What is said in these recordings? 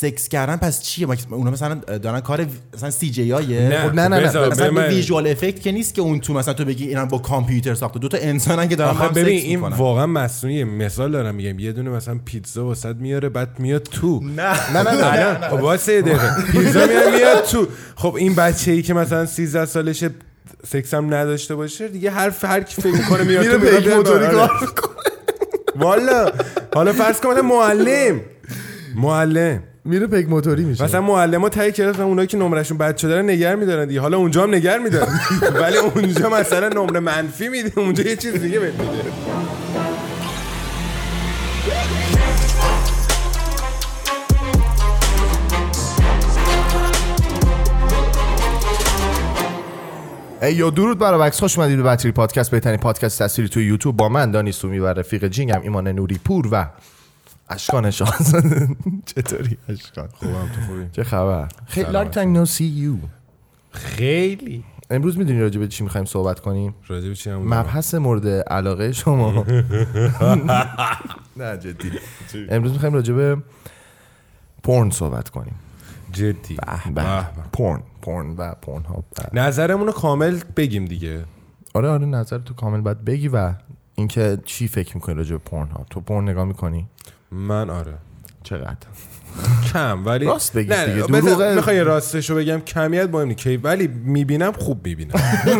سکس کردن پس چیه؟ اونا مثلا دارن کار مثلا سی جی آیه نه، خب نه نه مثلا من- ویژوال افکت که نیست که اون تو مثلا تو بگی اینا با کامپیوتر ساخته. دو تا انسانن که دارن هم ببین سکس این واقعا مصنوعیه مثال دارم میگم یه دونه مثلا پیتزا واسط میاره بعد میاد تو. نه. نه نه نه الان خب واسه دقیقه. پیتزا میاد میاد تو. خب این بچه ای که مثلا 13 سالشه سکس هم نداشته باشه دیگه هر هر کی فکر کنه میاد میره تو بیاد موتوری آره. کار. والا. حالا فرض کن معلم. معلم. میره پیک موتوری میشه. مثلا معلم تای کلاس اونایی که نمرشون بد شده رو نگر میدارن دیگه. حالا اونجا هم نگر میدارن. ولی اونجا مثلا نمره منفی میده. اونجا یه چیز دیگه بهت میده. ای یا درود برای وکس. خوش اومدید به بطری پادکست. بهترین پادکست تصویری توی یوتیوب. با من دانی سومی و رفیق جینگم ایمان نوری پور و اشکان شانس. چطوری اشکان؟ خوبم تو خوبی؟ چه خبر؟ خیلی. long time no see you خیلی. امروز می‌دونی راجع به چی می‌خوایم صحبت کنیم؟ راجع به چی هم مبحث مورد علاقه شما. نه جدی. امروز می‌خوایم راجع به پورن صحبت کنیم. جدی. پورن پورن و پورن ها نظرمون رو کامل بگیم دیگه. آره آره نظر تو کامل باید بگی و اینکه چی فکر می‌کنی راجع به پورن ها تو پورن نگاه می‌کنی؟ من آره. چقدر؟ کم ولی راست بگید نه دیگه. دروغه. می‌خوای راستشو بگم کمیت مهم نیست. کی ولی می‌بینم خوب می‌بینم.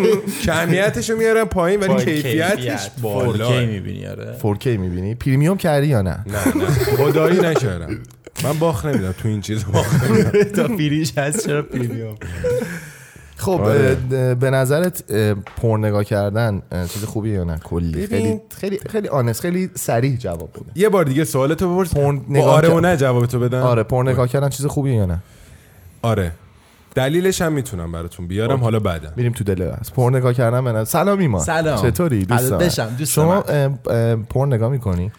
کمیتشو میارم پایین ولی کیفیتش بالا. 4K می‌بینی؟ آره. 4K می‌بینی؟ پریمیوم کردی یا نه؟ نه نه. خدایی نکردم. من باخ نمیدم تو این چیز باخ نمیدم تا فریش هست چرا پریمیوم؟ خب آره. به نظرت پورن نگاه کردن چیز خوبیه یا نه؟ کلی. خیلی خیلی خیلی آنست خیلی سریع جواب بده. یه بار دیگه سوالتو بپرس. با نگاه آره و. نه جوابتو بدم. آره پورن نگاه کردن چیز خوبیه یا نه؟ آره. دلیلش هم می‌تونم براتون بیارم حالا بعدا میریم تو دل از. پورن نگاه کردن به نظر سلام ایمان. سلام. چطوری؟ دوست فدات دارم. بشم، دوست شما پورن نگاه می‌کنی؟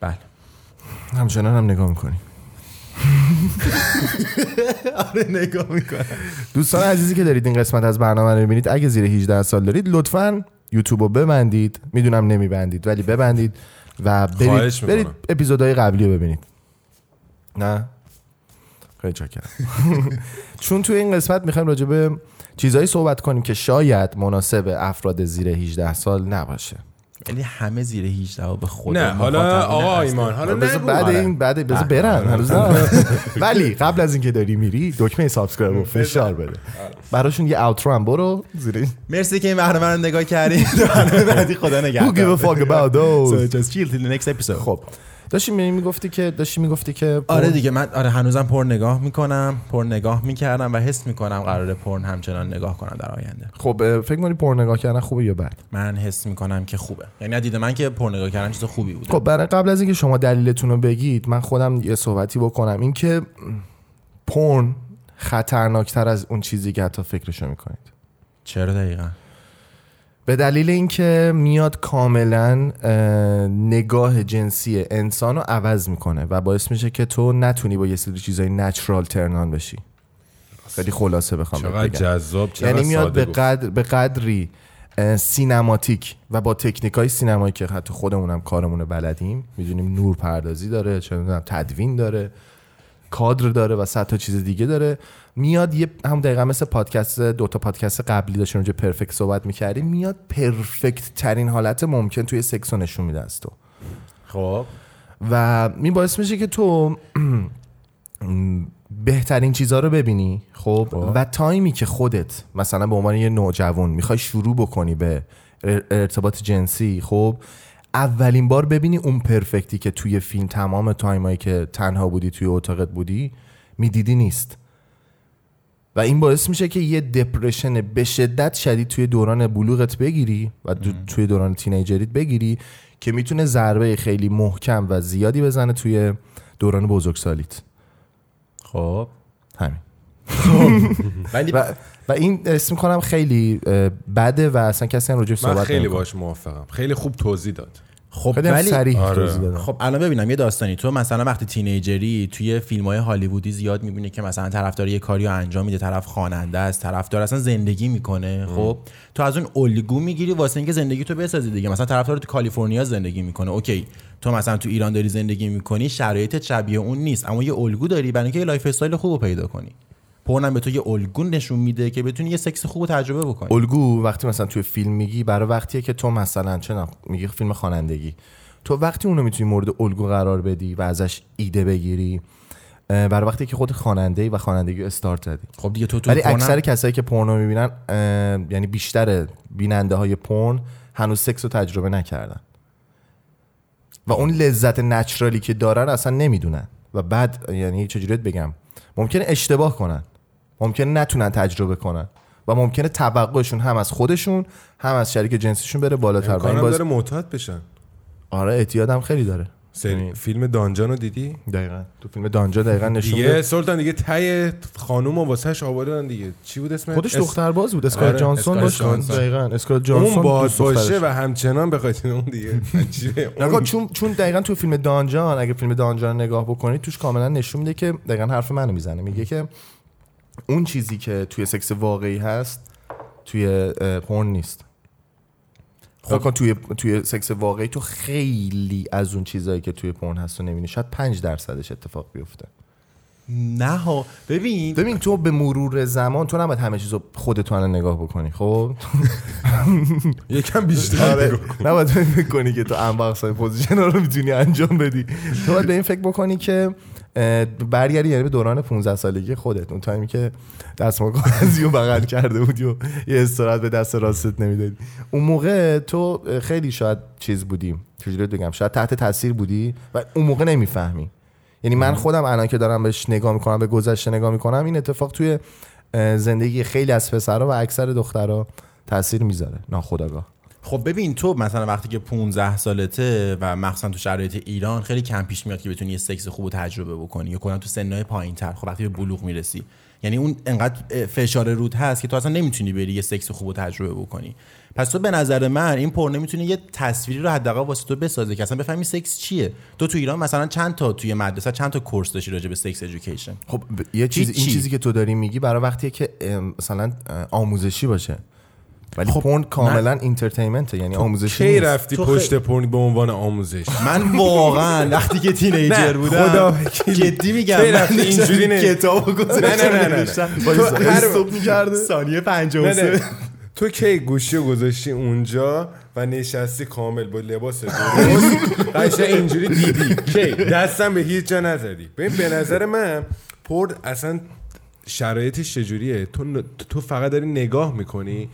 بله. همچنان هم نگاه می‌کنی. آره نگاه می‌کنم. دوستان عزیزی که دارید این قسمت از برنامه رو می‌بینید اگه زیر 18 سال دارید لطفا یوتیوب رو ببندید. می‌دونم نمیبندید ولی ببندید و برید. برید اپیزودهای قبلی رو ببینید. نه؟ خیلی چاکرم. چون توی این قسمت می‌خوایم راجع به چیزهایی صحبت کنیم که شاید مناسب افراد زیر 18 سال نباشه. یعنی همه زیر 18 و به خدا نه حالا آقا. ایمان حالا بذار بعد آره. این بعد بذار. برن هنوز نه. ولی قبل از اینکه داری میری دکمه subscribe رو فشار بده براشون یه outro هم برو زیر مرسی که این برنامه رو نگاه کردید بعدی خدا Who give a نگهدار fuck about those So just chill till the next episode. خب داشتی می- می‌گفتی که داشتی می‌گفتی که آره دیگه من آره هنوزم پورن نگاه می‌کنم پورن نگاه می‌کردم و حس می‌کنم قرار پورن همچنان نگاه کنم در آینده. خب فکر کنی پر نگاه کردن خوبه یا بد؟ من حس می‌کنم که خوبه. یعنی دید من که پر نگاه کردن چیز خوبی بوده. خب برای قبل از اینکه شما دلیلتون رو بگید من خودم یه صحبتی بکنم. اینکه پورن خطرناکتر از اون چیزی که حتی فکرشو می‌کنید. چرا دقیقا؟ به دلیل اینکه میاد کاملا اه، نگاه جنسی انسان رو عوض می‌کنه و باعث میشه که تو نتونی با یه سری چیزای نچرال ترنان بشی خیلی خلاصه بخوام چقدر بگم. جذاب چقدر یعنی میاد به. قدر به قدری سینماتیک و با تکنیک های سینمایی که حتی خودمونم کارمونه بلدیم می‌دونیم نور پردازی داره چه تدوین داره کادر داره و صد تا چیز دیگه داره میاد یه هم دقیقا مثل پادکست دو تا پادکست قبلی داشتیم اونجا پرفکت صحبت می‌کردیم میاد پرفکت ترین حالت ممکن توی سکس رو نشون میده از تو. خب. و می باعث میشه که تو بهترین چیزها رو ببینی خب. و تایمی که خودت مثلا به عنوان یه نوجوان می‌خوای شروع بکنی به ار- ارتباط جنسی خب؟ اولین بار ببینی اون perfect ی که توی فیلم تمام تایمایی که تنها بودی توی اتاقت بودی می‌دیدی نیست. و این باعث میشه که یه depression به شدت شدید توی دوران بلوغت بگیری و دو- توی دوران teenager یت بگیری که می‌تونه ضربه خیلی محکم و زیادی بزنه توی دوران بزرگسالیت. خب. همین. ولی و, و این اسم کنم خیلی بده و اصلا کسی هم راجع من صحبت خیلی نمی‌کنه. باش موافقم. خیلی خوب توضیح داد. خب خیلی ولی سریع آره. خب الان ببینم یه داستانی. تو مثلا وقتی تینیجری توی فیلم های هالیوودی زیاد می‌بینی که مثلا طرفدار یه کاری رو انجام میده طرف خواننده است طرفدار اصلا زندگی می‌کنه خب؟ تو از اون الگو می‌گیری واسه اینکه زندگی تو بسازی دیگه. مثلا طرفدار تو کالیفرنیا زندگی می‌کنه. اوکی تو مثلا تو ایران داری زندگی می‌کنی شرایط شبیه اون نیست اما یه الگو داری برای اینکه lifestyle خوب رو پیدا کنی. پورنم به تو یه الگو نشون میده که بتونی یه سکس خوب تجربه بکنی. الگو وقتی مثلا توی فیلم میگی برای وقتیه که تو مثلا چه میگی فیلم خوانندگی. تو وقتی اونو می‌تونی مورد الگو قرار بدی و ازش ایده بگیری برای وقتی که خود خواننده ای و خوانندگی استارت زدی خب دیگه تو تو ولی اکثر کسایی که پورنو می‌بینن یعنی بیشتر بیننده های پورن هنوز سکس رو تجربه نکردن. و اون لذت نچرالی که دارن اصلا نمی‌دونن. و بعد یعنی چجوریت بگم ممکنه اشتباه کنن. ممکنه نتونن تجربه کنن و ممکنه توقعشون هم از خودشون هم از شریک جنسیشون بره بالاتر. و این باز... داره معتاد بشن. آره اعتیادم خیلی داره. سری فیلم دانجان رو دیدی؟ دقیقا. تو فیلم دانجا دقیقا نشون دیگه سلطان دیگه تای خانوم و واسهش آوردن دیگه. چی بود اسمش؟ خودش اس- دختر باز بود. اسکار آره، جانسون جانسون. دقیقا. اسکار جانسون اون دخترش. باشه و همچنان بخواید اون دیگه. اون چون چون دقیقا تو فیلم دانجان اگه فیلم دانجان نگاه بکنید توش کاملا نشون میده که دقیقا حرف منو می‌زنه. میگه که اون چیزی که توی سکس واقعی هست توی اه، پورن نیست. خب. کن توی توی سکس واقعی تو خیلی از اون چیزایی که توی پورن هست رو نمی‌بینی. شاید 5 درصدش اتفاق بیفته. نه ها. ببین. ببین تو به مرور زمان تو نباید همه چیزو خودت الان نگاه بکنی خب؟ یکم بیشتر آره. نباید فکر کنی که تو انباکس position رو می‌تونی انجام بدی. تو باید به این فکر بکنی که برگردی یعنی به دوران 15 سالگی خودت اون تایمی که دستمال کاغذی رو بغل کرده بودی و یه استراحت به دست راستت نمی‌دادی. اون موقع تو خیلی شاید چیز بودی چجوری بگم شاید تحت تاثیر بودی و اون موقع نمی‌فهمی. یعنی من خودم الان که دارم بهش نگاه می‌کنم به گذشته نگاه می‌کنم این اتفاق توی زندگی خیلی از پسرها و اکثر دخترها تاثیر می‌ذاره. ناخودآگاه. خب ببین تو مثلا وقتی که 15 سالته و مخصوصا تو شرایط ایران خیلی کم پیش میاد که بتونی یه سکس خوب تجربه بکنی. یا کلا تو سنهای پایین تر خب وقتی به بلوغ می‌رسی. یعنی اون انقدر فشار رود هست که تو اصلا نمی‌تونی بری یه سکس خوب تجربه بکنی. پس تو به نظر من این پر نمی‌تونه یه تصویری رو حداقل واسه تو بسازه که اصلا بفهمی سکس چیه. تو تو ایران مثلا چند تا توی مدرسه چند تا course داشتی راجع به sex education خب ب- یه چیز این. چیزی که تو داری میگی برای وقتیه که مثلا آموزشی باشه. ولی خب، پورن کاملا entertainment یعنی آموزشی کی نیست. رفتی پشت پورنی به عنوان آموزش؟ من واقعا وقتی که teenager بودم خدا. جدی میگم کی من رفتی اینجوری نه کتابو گذاشته نه، نه، نه، stop می‌کرده. ثانیه نه 53 نه. تو کی گوشی گذاشتی اونجا و نشستی کامل با لباس درست؟ اینجوری دیدی؟ کی؟ دستم به هیچ جا نزدی. ببین به نظر من پرد اصلا شرایطش چجوریه؟ تو تو فقط داری نگاه می‌کنی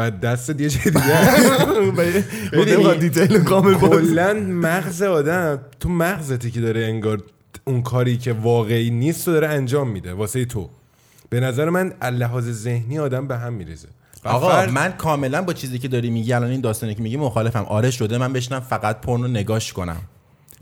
و دستت یه چه دیگه بود نمی‌خواد دیتیل کامل کلا مغز آدم تو مغزتی که داره انگار اون کاری که واقعی نیست رو داره انجام میده واسه تو. به نظر من لحاظ ذهنی آدم به هم میریزه. آقا فرد- من کاملا با چیزی که داری میگی الان این داستانی که میگی مخالفم. آره شده من بشنم فقط پورنو نگاش کنم.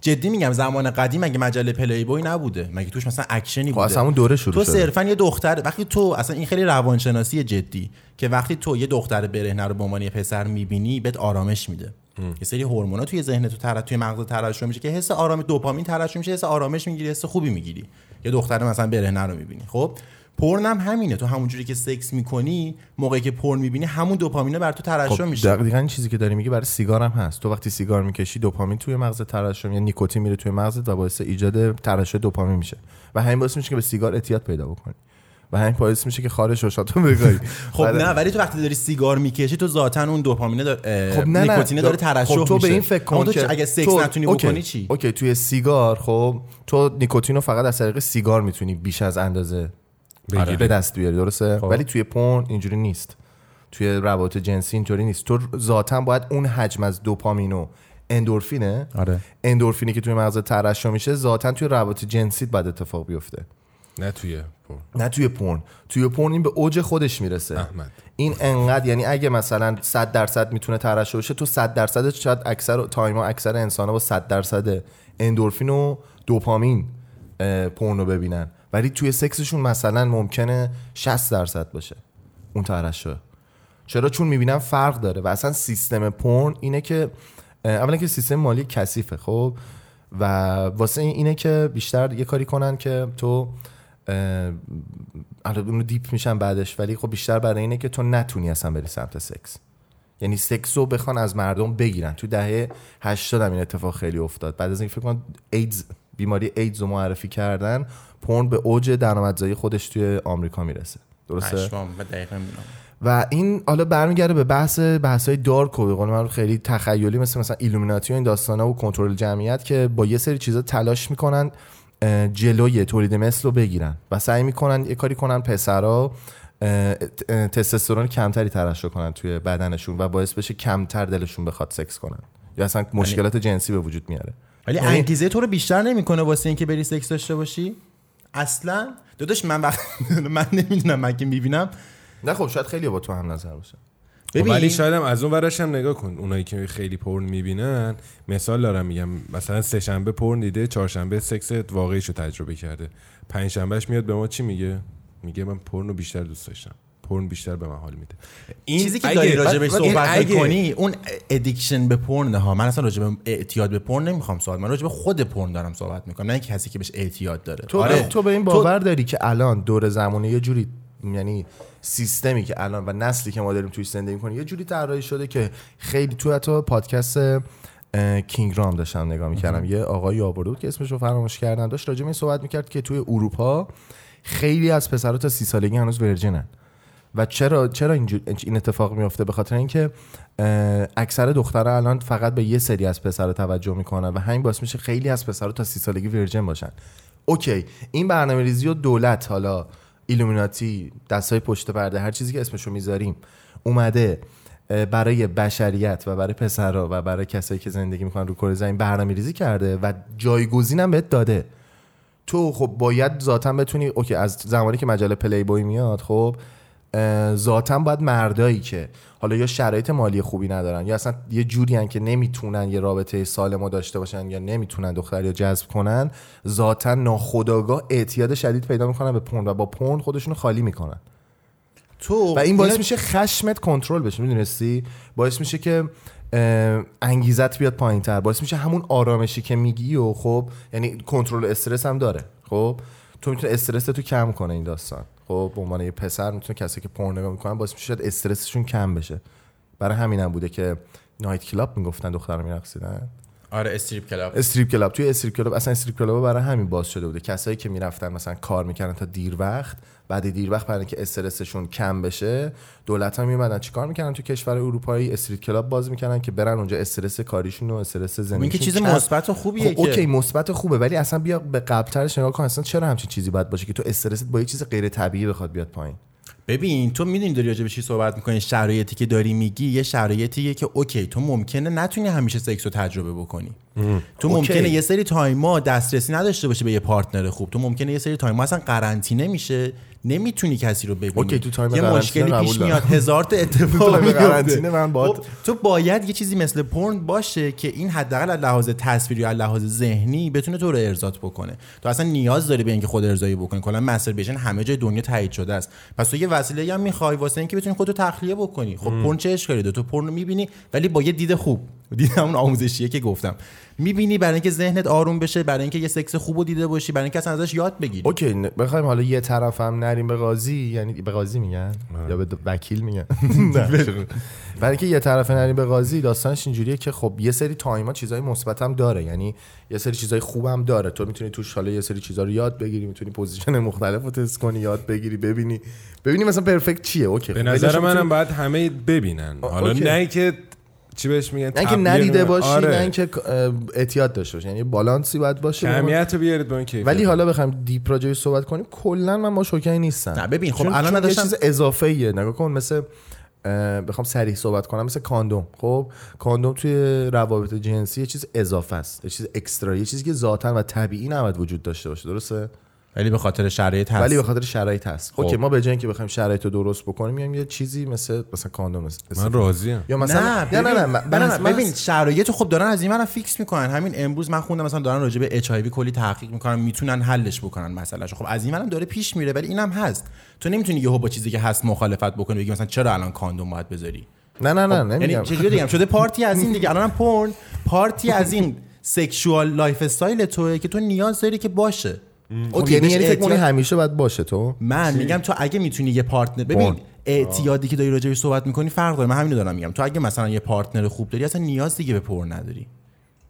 جدی میگم زمان قدیم مگه مجله پلی بوی نبوده؟ مگه توش مثلا اکشنی خب بوده؟ اصلا اون دوره شروع تو صرفا یه دختر وقتی تو اصلا این خیلی روانشناسی جدی که وقتی تو یه دختر برهنه رو به عنوان یه پسر می‌بینی بهت آرامش میده. یه سری هورمونا توی ذهن تو تر... توی مغز ترشح میشه که حس آرام دوپامین ترشح میشه حس آرامش می‌گیری حس خوبی می‌گیری. یه دختر مثلا برهنه رو می‌بینی. خب؟ پورن هم همینه. تو همونجوری که سکس می‌کنی موقعی که پورن می‌بینی همون دوپامینه بر تو ترشح خب میشه. دقیقا این چیزی که داری میگی برای سیگار هم هست. تو وقتی سیگار می‌کشی دوپامین توی مغز ترشح یعنی نیکوتین میره توی مغزت و باعث ایجاد ترشح دوپامین میشه. و همین باعث میشه که به سیگار اعتیاد پیدا بکنی. و همین باعث میشه که خار شوشاتو بگایی. خب بعد- نه ولی تو وقتی داری سیگار می‌کشی تو ذاتا اون دوپامینه داره خب نه نه. نیکوتینه داره ترشح خب تو به این فکر کن که اگه سکس تو- نتونی okay. بکنی چی؟ okay توی سیگار خب تو نیکوتین رو فقط از طریق سیگار می‌تونی بیش از اندازه بگیری. به دست بیاری درسته؟ خب. ولی توی پورن اینجوری نیست. توی روابط جنسی اینطوری نیست. تو ذاتا باید اون حجم از دوپامین و اندورفینه. آره. اندورفینی که توی مغز ترشح میشه ذاتا توی روابط جنسیت باید اتفاق بیفته. نه توی پرن نه توی پورن توی پورن این به اوج خودش می‌رسه. احمد. این انقدر یعنی اگه مثلا 100 درصد می‌تونه ترشح بشه تو 100 درصد شاید اکثر تایما اکثر انسان با 100 درصد اندورفین و دوپامین اه، پورنو ببینن. ولی توی سکسشون مثلا ممکنه 60 درصد باشه. اون ترشح. چرا؟ چون می‌بینن فرق داره و اصلا سیستم پورن اینه که اولا که سیستم مالی کثیفه خب؟ و واسه این- اینه که بیشتر یه کاری کنن که تو حالا اونو deep میشن بعدش ولی خب بیشتر برای اینه که تو نتونی اصلا بری سمت سکس. یعنی سکس رو بخوان از مردم بگیرن. تو دهه 80 هم این اتفاق خیلی افتاد. بعد از اینکه فکر کنم ایدز بیماری ایدز رو معرفی کردن پورن به اوج درآمدزایی خودش توی آمریکا می‌رسه. درسته؟ و دقیقا می‌دونم. و این حالا برمیگرده به بحث بحث های دارک و به قول من خیلی تخیلی مثل مثلا ایلومیناتی و این داستانه و کنترل جمعیت که با یه سری چیزا تلاش می‌کنن جلوی تولید مثل رو بگیرن و سعی می‌کنن یه کاری کنن پسرا تستوسترون کمتری ترشح کنن توی بدنشون و باعث بشه کمتر دلشون بخواد سکس کنن. یا اصلا مشکلات جنسی به وجود میاره. ولی یعنی- انگیزه تو رو بیشتر نمی‌کنه واسه اینکه بری سکس داشته باشی؟ اصلا داداش من وقت من نمی‌دونم من که می‌بینم. نه خب شاید خیلی با تو هم نظر باشه. خب ببین ولی شاید هم از اون ورش هم نگاه کن. اونایی که خیلی پرن می‌بینن مثال دارم میگم مثلا سه شنبه پرن دیده چهارشنبه سکس واقعیشو تجربه کرده. پنج شنبهش میاد به ما چی میگه؟ میگه من پرن رو بیشتر دوست داشتم. پرن بیشتر به من حال میده. این چیزی که داری راجبش صحبت می‌کنی اون addiction به پرن ها. من اصلا راجب اعتیاد به پرن نمی‌خوام صحبت من راجب خود پرن دارم صحبت می‌کنم نه اینکه کسی که بهش اعتیاد داره. تو, آره. تو به این باور داری که الان دور زمانه یه جوری یعنی سیستمی که الان و نسلی که ما داریم توش زندگی می‌کنیم یه جوری طراحی شده که خیلی تو حتی پادکست King Raam داشتم نگاه می‌کردم. یه آقایی آورده بود که اسمش رو فراموش کردم داشت راجع به این صحبت می‌کرد که توی اروپا خیلی از پسرها تا سی سالگی هنوز virgin ن و چرا چرا این اتفاق میفته به خاطر اینکه اکثر دخترها الان فقط به یه سری از پسرها توجه می‌کنن و همین باعث میشه خیلی از پسرها تا سی سالگی virgin باشن. اوکی این برنامه ریزی و دولت حالا ایلومیناتی دستای پشت پرده هر چیزی که اسمشو می‌ذاریم اومده برای بشریت و برای پسرها و برای کسایی که زندگی می‌کنن رو کره زمین برنامه ریزی کرده و جایگزینم بهت داده. تو خب باید ذاتا بتونی اوکی از زمانی که مجله پلی بوی میاد خب ذاتا باید مردایی که حالا یا شرایط مالی خوبی ندارن یا اصلا یه جوری ان که نمی‌تونن یه رابطه سالم داشته باشن یا نمی‌تونن دختر یا جذب کنن ذاتا ناخداگاه اعتیاد شدید پیدا می‌کنن به پون و با پون خودشونو خالی می‌کنن. تو و این باعث میشه خشمت کنترل بشه می‌دونستی؟ باعث میشه که انگیزت بیاد پایین تر باعث میشه همون آرامشی که میگی و خب یعنی کنترل استرس هم داره خب؟ تو می‌تونه استرس تو کم کنه این داستان. خب به عنوان یه پسر می‌تونه کسی که پورن نگاه می‌کنن باعث میشه شاید استرسشون کم بشه. برای همین هم بوده که night club می‌گفتن دخترها میرقصیدن آره استریپ کلاب. استریپ کلاب. توی استریپ کلاب اصلا استریپ کلاب برای همین باز شده بوده. کسایی که می‌رفتن مثلا کار می‌کردن تا دیر وقت بعد دیر وقت برای اینکه استرسشون کم بشه دولت ها میومدن چیکار می‌کردن؟ تو کشور اروپایی strip club باز می‌کردن که برن اونجا استرس کاریشون و استرس خب این زندگیشون که چیز مثبت و خوبیه خب اوکی مثبت خوبه ولی اصلا بیا به قبلترش نگاه کن. اصلا چرا همچین چیزی باید باشه که تو استرست با یه چیز غیر طبیعی بخواد بیاد پایین؟ ببین تو می‌دونی داری راجع به چی صحبت می‌کنی؟ شرایطی که داری میگی یه شرایطیه که اوکی تو ممکنه نتونی همیشه سکس رو تجربه بکنی. تو اوکی. ممکنه یه سری تایما دسترسی نداشته باشه به یه partner خوب. تو ممکنه یه سری تایما اصلا قرنطینه میشه. نمی‌تونی کسی رو ببینی. اوکی، تو time یه مشکلی پیش. میاد. هزار تا اتفاق میفته. قرنطینه من باید- خب، تو باید یه چیزی مثل پورن باشه که این حداقل از لحاظ تصویری یا از لحاظ ذهنی بتونه تو رو ارضات بکنه. تو اصلا نیاز داری به اینکه خود ارضایی بکنی. کلا masturbation همه جای دنیا تایید شده است. پس تو یه وسیله هم می‌خوای واسه اینکه بتونی خودتو تخلیه بکنی. خب پورن چه اشکالی داره؟ تو پورن رو می‌بینی ولی با یه دید خوب. دید همون آموزشیه که گفتم. می‌بینی برای اینکه ذهنت آروم بشه برای اینکه یه سکس خوبو دیده باشی برای اینکه اصلا ازش یاد بگیری. اوکی بخوایم حالا یه طرف هم نریم به قاضی یعنی به قاضی میگن؟ یا به وکیل میگن. برای اینکه یه طرف نریم به قاضی داستانش اینجوریه که خب یه سری تایما چیزای مثبت هم داره. یعنی یه سری چیزای خوب هم داره. تو می‌تونی توش حالا یه سری چیزا رو یاد بگیری می‌تونی position مختلف رو تست کنی یاد بگیری ببینی. ببینی مثلا perfect چیه. اوکی به خب نظر خیلیشو منم باید همه ببینن. حالا. نه اینکه چی بهش میگن؟ نه اینکه تبلیغ ندیده نه. باشی آره. نه اینکه اعتیاد داشته باشی. یعنی بالانسی باید باشه کمیت رو بیارید این کیفیت. ولی حالا بخوایم deep راجبش صحبت کنیم کلا من با شوکی نیستم. نه ببین خب الان نداشتم چیز اضافه ایه نگاه کن مثل بخوام سریع صحبت کنم مثل کاندوم. خب کاندوم توی روابط جنسی یه چیز اضافه است یه چیز extra یه چیزی که ذاتا و طبیعی نباید وجود داشته باشه درسته؟ ولی به خاطر شرایط هست. ولی به خاطر شرایط هست. خب. اوکی ما به جای اینکه بخوایم شرایط رو درست بکنیم میایم یه چیزی مثل مثلا کاندوم است- من راضیم. یا مثلا نه نه نه نه من- نه, من- نه, من- ببین شرایط خب دارن از این منم فیکس می‌کنن. همین امروز من خوندم مثلا دارن راجع به اچ کلی تحقیق می‌کنن می‌تونن حلش بکنن مسئلهشو. خب از این منم داره پیش میره ولی اینم هست. تو نمی‌تونی یهو با چیزی که هست مخالفت بکنی بگی مثلا چرا الان کاندوم باید بذاری؟ نه نه نه یعنی نمیگم. چجوری بگم؟ شده پارتی از این دیگه. الانم پورن پارتی از این sexual lifestyle توه که تو نیاز داری که باشه. خب یعنی بهش یعنی فکر اعتیاد- همیشه باید باشه تو؟ من میگم تو اگه می‌تونی یه partner ببین بون. اعتیادی که داری راجعش صحبت می‌کنی فرق داره. من همینو دارم میگم. تو اگه مثلا یه partner خوب داری اصلا نیاز دیگه به پر نداری.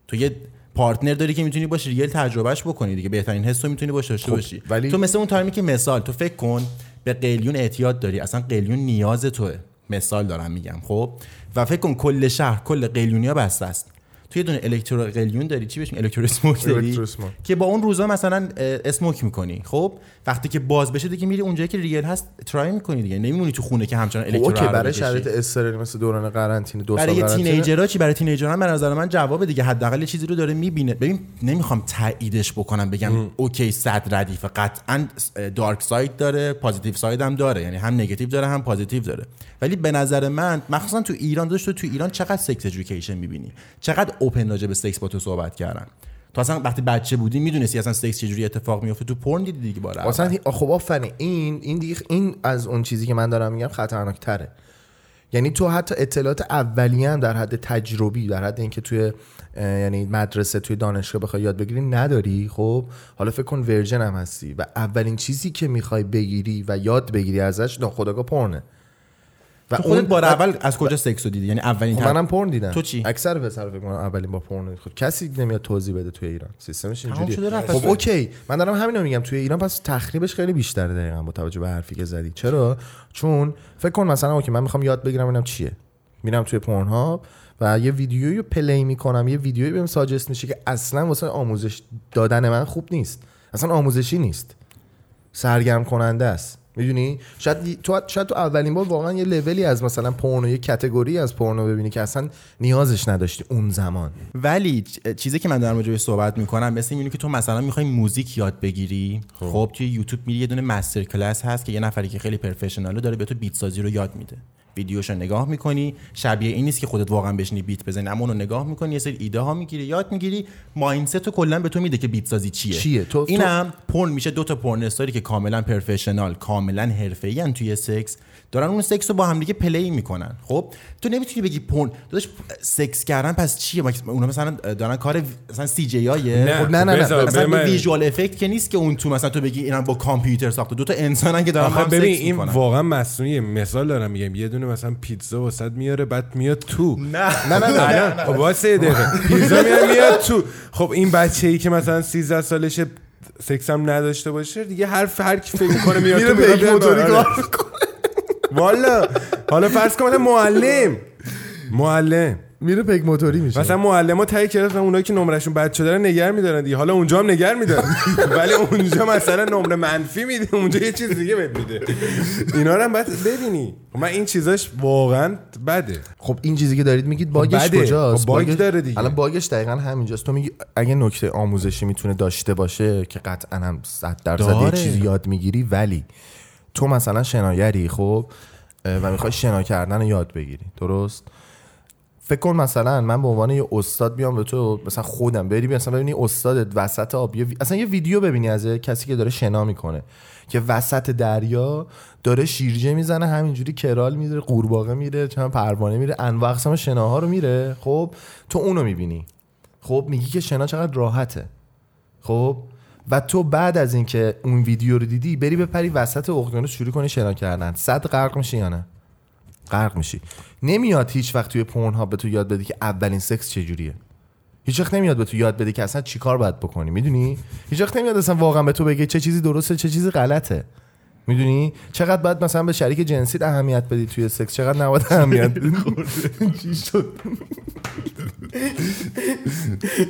تو یه partner داری که می‌تونی باشه real تجربهش بکنی دیگه. بهترین حس رو می‌تونی باشه داشته باشی. ولی- تو مثل اون تایمی که مثال تو فکر کن به قلیون اعتیاد داری. اصلا قلیون نیاز توه. مثال دارم میگم خب؟ و فکر کن کل شهر کل قلیونیا بسته است. تو یه دونه electro قلیون داری؟ چی بهش electro smoke داری. که با اون روزا مثلا smoke می‌کنی خب؟ وقتی که باز بشه دیگه میری اونجایی که real هست try می‌کنی دیگه. نمیمونی تو خونه که همچنان electro اوکی برای. شرایط استرلی مثل دوران قرنطینه دو سال برای تینیجرها چی؟ برای تینیجرها به نظر من جواب دیگه. حداقل چیزی رو داره می‌بینه. ببین نمی‌خوام تاییدش بکنم بگم اوکی صد ردیف. قطعا dark side داره positive side هم داره. یعنی هم نگاتیو داره هم positive داره. ولی به نظر من مخصوصا تو ایران داشت تو ایران چقدر sex education می‌بینی؟ چقدر open راجع به سکس با تو صحبت کردن. تو اصلا وقتی بچه بودی می‌دونستی اصلا سکس چجوری اتفاق میفته تو پرن دیدی دیگه باره. اصلا خب آفرین این این دیگه این از اون چیزی که من دارم میگم خطرناک تره یعنی تو حتی اطلاعات اولیه هم در حد تجربی در حد اینکه توی یعنی مدرسه توی دانشگاه بخوای یاد بگیری نداری. خب حالا فکر کن virgin هم هستی و اولین چیزی که می‌خوای بگیری و یاد بگیری ازش ناخودآگاه پرنه. و تو خودت بار اول از کجا سکس رو دیدی؟ یعنی اولین خب منم پورن دیدم. تو چی؟ اکثر پسر فکر کنم اولین با پورن. خود کسی نمیاد توضیح بده توی ایران. سیستمش اینجوریه. خب اوکی. من دارم همینو میگم. توی ایران پس تخریبش خیلی بیشتره دقیقا با توجه به حرفی که زدی. چرا؟ چون فکر کن مثلا اوکی من می‌خوام یاد بگیرم ببینم چیه. میرم توی پورن ها و یه ویدیویی رو play می‌کنم. یه ویدیویی بهم suggest میشه که اصلا واسه آموزش دادن من خوب نیست. اصلا آموزشی نیست. سرگرم کننده است. می‌دونی؟ شاید تو شاید تو اولین بار واقعا یه لولی از مثلا پورنو یه کتگوری از پورنو ببینی که اصلا نیازش نداشتی اون زمان. ولی چیزی که من دارم راجع بهش صحبت می‌کنم مثل اینه که تو مثلا می‌خوای موزیک یاد بگیری خب. توی یوتیوب میری یه دونه مستر کلاس هست که یه نفری که خیلی پرفشناله داره به تو بیت سازی رو یاد میده. ویدیوشو نگاه می‌کنی. شبیه این نیست که خودت واقعا بشینی بیت بزنی اما اونو نگاه می‌کنی یه سری ایده ها می‌گیری یاد می‌گیری. mindset رو کلا به تو میده که بیت سازی چیه. چیه؟ تو- تو- اینم پورن میشه دو تا پورن استاری که کاملا professional کاملا حرفه‌ای توی سکس. دارن اون سکس رو با هم دیگه play می‌کنن. خب؟ تو نمی‌تونی بگی پورن داداش سکس کردن پس چیه؟ اونا مثلا دارن کار مثلا سی جی آیه نه. خب نه، نه، نه. مثلا من- visual effect که نیست که اون تو مثلا تو بگی اینا با کامپیوتر ساخته. دو تا انسانن که دارن هم ببین سکس این می‌کنن. واقعا مصنوعیه مثال دارم میگم یه دونه مثلا پیتزا واست میاره بعد میاد تو. نه. نه نه خب واسه دقیقه. پیتزا میاد میاد تو. خب این بچه ای که مثلا 13 سالشه سکس هم نداشته باشه دیگه هر هر کی فکر می‌کنه میاد میره موتوری والا. حالا فرض کن معلم. معلم. میره پیک موتوری میشه. مثلا معلم ها تایی کلاس مثلا اونایی که نمرشون بد شده رو نگر میدارن دیگه. حالا اونجا هم نگر میدارن. ولی اونجا مثلا نمره منفی میده. اونجا یه چیز دیگه بهت میده. اینا رو هم باید ببینی. خب من این چیزاش واقعا بده. خب این چیزی که دارید میگید باگش بده. کجاست؟ خب باگ باگش- داره دیگه. الان باگش دقیقا همینجاست. تو میگی اگه نکته آموزشی می‌تونه داشته باشه که قطعا هم 100 درصد یه. چیزی یاد می‌گیری ولی تو مثلا شنایری خب؟ و می‌خوای شنا کردن رو یاد بگیری درست؟ فکر کن مثلا من به عنوان یه استاد بیام به تو مثلا خودم بری مثلا ببینی استادت وسط آب یه اصلا یه ویدیو ببینی از کسی که داره شنا می‌کنه که وسط دریا داره شیرجه می‌زنه همینجوری کرال میره قورباغه میره چند پروانه میره انواع اقسام شناها رو میره خب؟ تو اونو می‌بینی. خب؟ میگی که شنا چقدر راحته. خب؟ و تو بعد از اینکه اون ویدیو رو دیدی بری بپری وسط اقیانوس شروع کنی شنا کردن. صد غرق میشی یا نه؟ غرق میشی. نمیاد هیچ وقت توی پورن ها به تو یاد بده که اولین سکس چجوریه. هیچ وقت نمیاد به تو یاد بده که اصلا چیکار باید بکنی می‌دونی؟ هیچ وقت نمیاد اصلا واقعا به تو بگه چه چیزی درسته چه چیزی غلطه. می‌دونی؟ چقدر باید مثلا به شریک جنسیت اهمیت بدی توی سکس؟ چقدر نباید اهمیت بدی؟ چی شد؟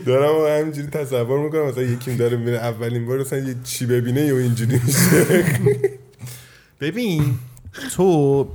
دارم همینجوری تصور می‌کنم مثلا یکی داره میره اولین بار مثلا یه چی ببینه و اینجوری میشه. ببین تو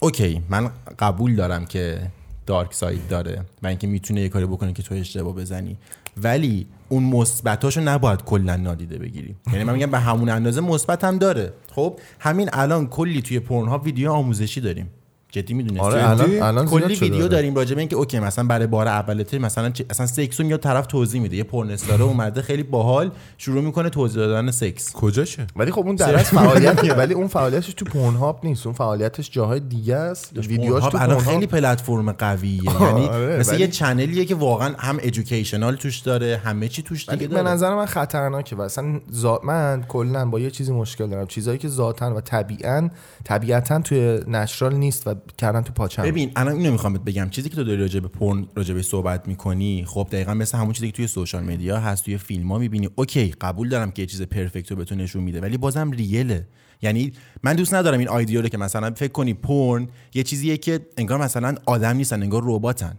اوکی من قبول دارم که دارک ساید داره و اینکه می‌تونه یه کاری بکنه که تو اشتباه بزنی. ولی اون مثبتاشو نباید کلا نادیده بگیری یعنی من میگم به همون اندازه مثبت هم داره. خب همین الان کلی توی پورن ها ویدیو آموزشی داریم. جدی می‌دونستی آره الان الان کلی ویدیو آره. داریم راجع به اینکه اوکی مثلا برای بار اولته مثلا چه- اصلا سکس رو میاد طرف توضیح میده. یه پورن استاره اومده خیلی باحال شروع می‌کنه توضیح دادن سکس. کجاشه؟ ولی خب اون در از فعالیت ولی اون فعالیتش تو پورن هاب نیست. اون فعالیتش جاهای دیگه است. ویدیوهاش تو الان خیلی پلتفرم قویه. یعنی آره، مثل ولی- یه چنلیه که واقعا هم educational توش داره همه چی توش دیگه به داره. نظر من خطرناکه. اصلا ذات من کلا با یه چیزی مشکل دارم. چیزایی که ذاتا و طبیعا طبیعتا توی natural نیست و کردن تو پاچم. ببین الان اینو می‌خوام بگم چیزی که تو داری راجع به پورن راجع به صحبت می‌کنی خب دقیقا مثل همون چیزی که توی سوشال مدیا هست توی فیلم ها می‌بینی. اوکی قبول دارم که یه چیز perfect رو بهتون نشون میده ولی بازم real ـه یعنی من دوست ندارم این idea رو که مثلا فکر کنی پورن یه چیزیه که انگار مثلا آدم نیستن انگار رباتن.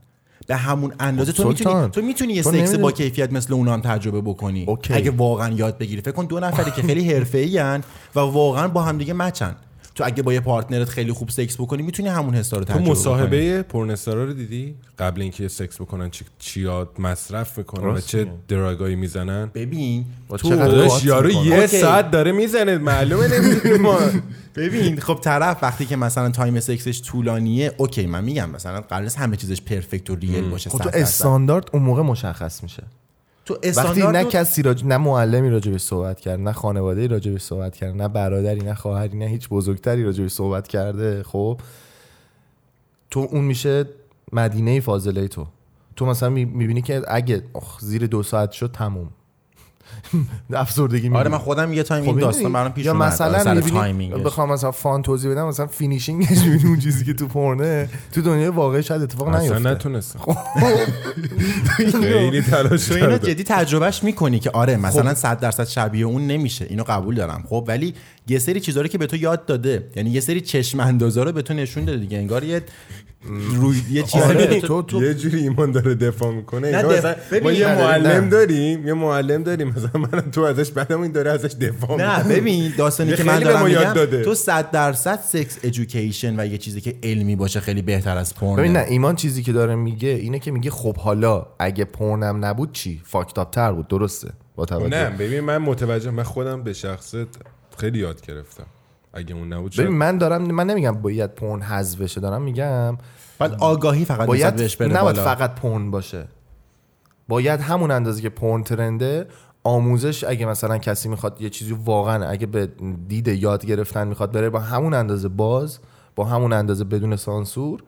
به همون اندازه تو می‌تونی سلطان، تو می‌تونی یه سکس با کیفیت مثل اونا هم تجربه بکنی. اوکی. اگه واقعا یاد بگیری. فکر کن دو نفری که خیلی حرفه‌ای و واقعا با هم دیگه match ـن. تو اگه با یه partner ـت خیلی خوب سکس بکنی می‌تونی همون حسا رو تو تجربه کنی مصاحبه پورن استارا رو دیدی قبل اینکه سکس بکنن چی چیات مصرف می‌کنن و چه. drug ـایی می‌زنن ببین تو یارو. یه. ساعت داره می‌زنه معلومه ببین خب طرف وقتی که مثلا time سکسش طولانیه اوکی من میگم مثلا قرار همه چیزش perfect و real باشه خب 100 تو. استاندارد اون موقع مشخص میشه تو وقتی نه رو- کسی راجـ... نه معلمی راجبش صحبت کرد نه خانواده راجبش صحبت کرد نه برادری نه خواهری نه هیچ بزرگتری راجبش صحبت کرده خب؟ تو اون میشه مدینه فاضله تو. تو مثلا می‌بینی که اگه زیر دو ساعت شد تموم. افسردگی آره می‌گیری. من خودم یه time خب این می‌دونی؟ داستان برام پیش یا اومد. مثلا می‌بینی-. بخوام مثلا fun توضیح بدم مثلا finishing ـش می‌بینی اون چیزی که تو پورنه. تو دنیای واقعی شاید اتفاق اصلا نیفته. نتونستم. خیلی تلاش اینو جدی تجربهش می‌کنی که آره مثلا 100 درصد شبیه اون نمیشه. اینو قبول دارم. خب ولی یه سری چیزا رو که به تو یاد داده یعنی یه سری چشم اندازا رو به تو نشون داده دیگه. انگار یه روی یه چیزی آره به تو تو تو یه جوری ایمان داره دفاع می‌کنه. نه، مثلا ببین، ما یه معلم نه. داریم یه معلم داریم مثلا من تو ازش بعدم این داره ازش دفاع نه ببین داستانی که من دارم میگم داده. تو 100 درصد سکس ادویکیشن و یه چیزی که علمی باشه خیلی بهتر از پورن ببین نه ایمان چیزی که داره میگه اینه که میگه خب حالا اگه پرنم نبود چی؟ فاکتاب تر بود درسته؟ با توجه. نه ببین من متوجه من خودم به شخصت خیلی یاد گرفتم. اگه اون نبود ببین من دارم من نمیگم باید پرن حذف بشه دارم میگم. باید آگاهی فقط باید بهش بره نباید بالا. فقط پرن باشه. باید همون اندازه که پرن ترنده آموزش اگه مثلا کسی می‌خواد یه چیزی واقعا اگه به دید یاد گرفتن می‌خواد بره با همون اندازه باز با همون اندازه بدون سانسور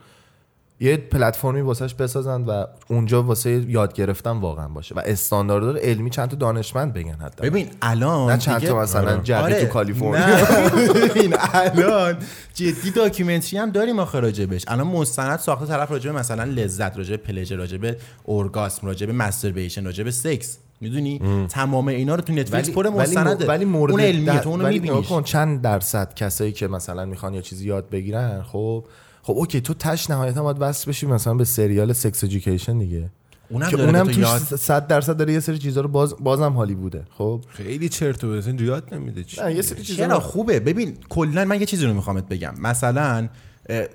یه پلتفرمی واسش بسازن و اونجا واسه یاد گرفتن واقعا باشه و استانداردار علمی چند تا دانشمند بگن حتی ببین الان نه چند تا مثلا آره. جدی آره. تو کالیفرنیا. نه. ببین الان جدی documentary هم داریم آخه راجبش الان مستند ساخته طرف راجب مثلا لذت راجب pleasure راجب اورگاسم راجب masturbation راجب سکس می‌دونی؟ تمام اینا رو تو نتفلیکس پر مستنده. ولی مورد اون علمیه تو اونو کن چند درصد کسایی که مثلا می‌خوان یا چیزی یاد بگیرن خب خب اوکی تو تش نهایتا باید وصل بشی مثلا به سریال Sex Education دیگه. اونم که اونم توش یاد 100 درصد داره یه سری چیزا رو باز بازم هالیووده خب؟ خیلی چرت و پرت یاد نمیده چی نه یه سری چیزا خوبه. ببین کلا من یه چیزی رو میخوامت بگم. مثلا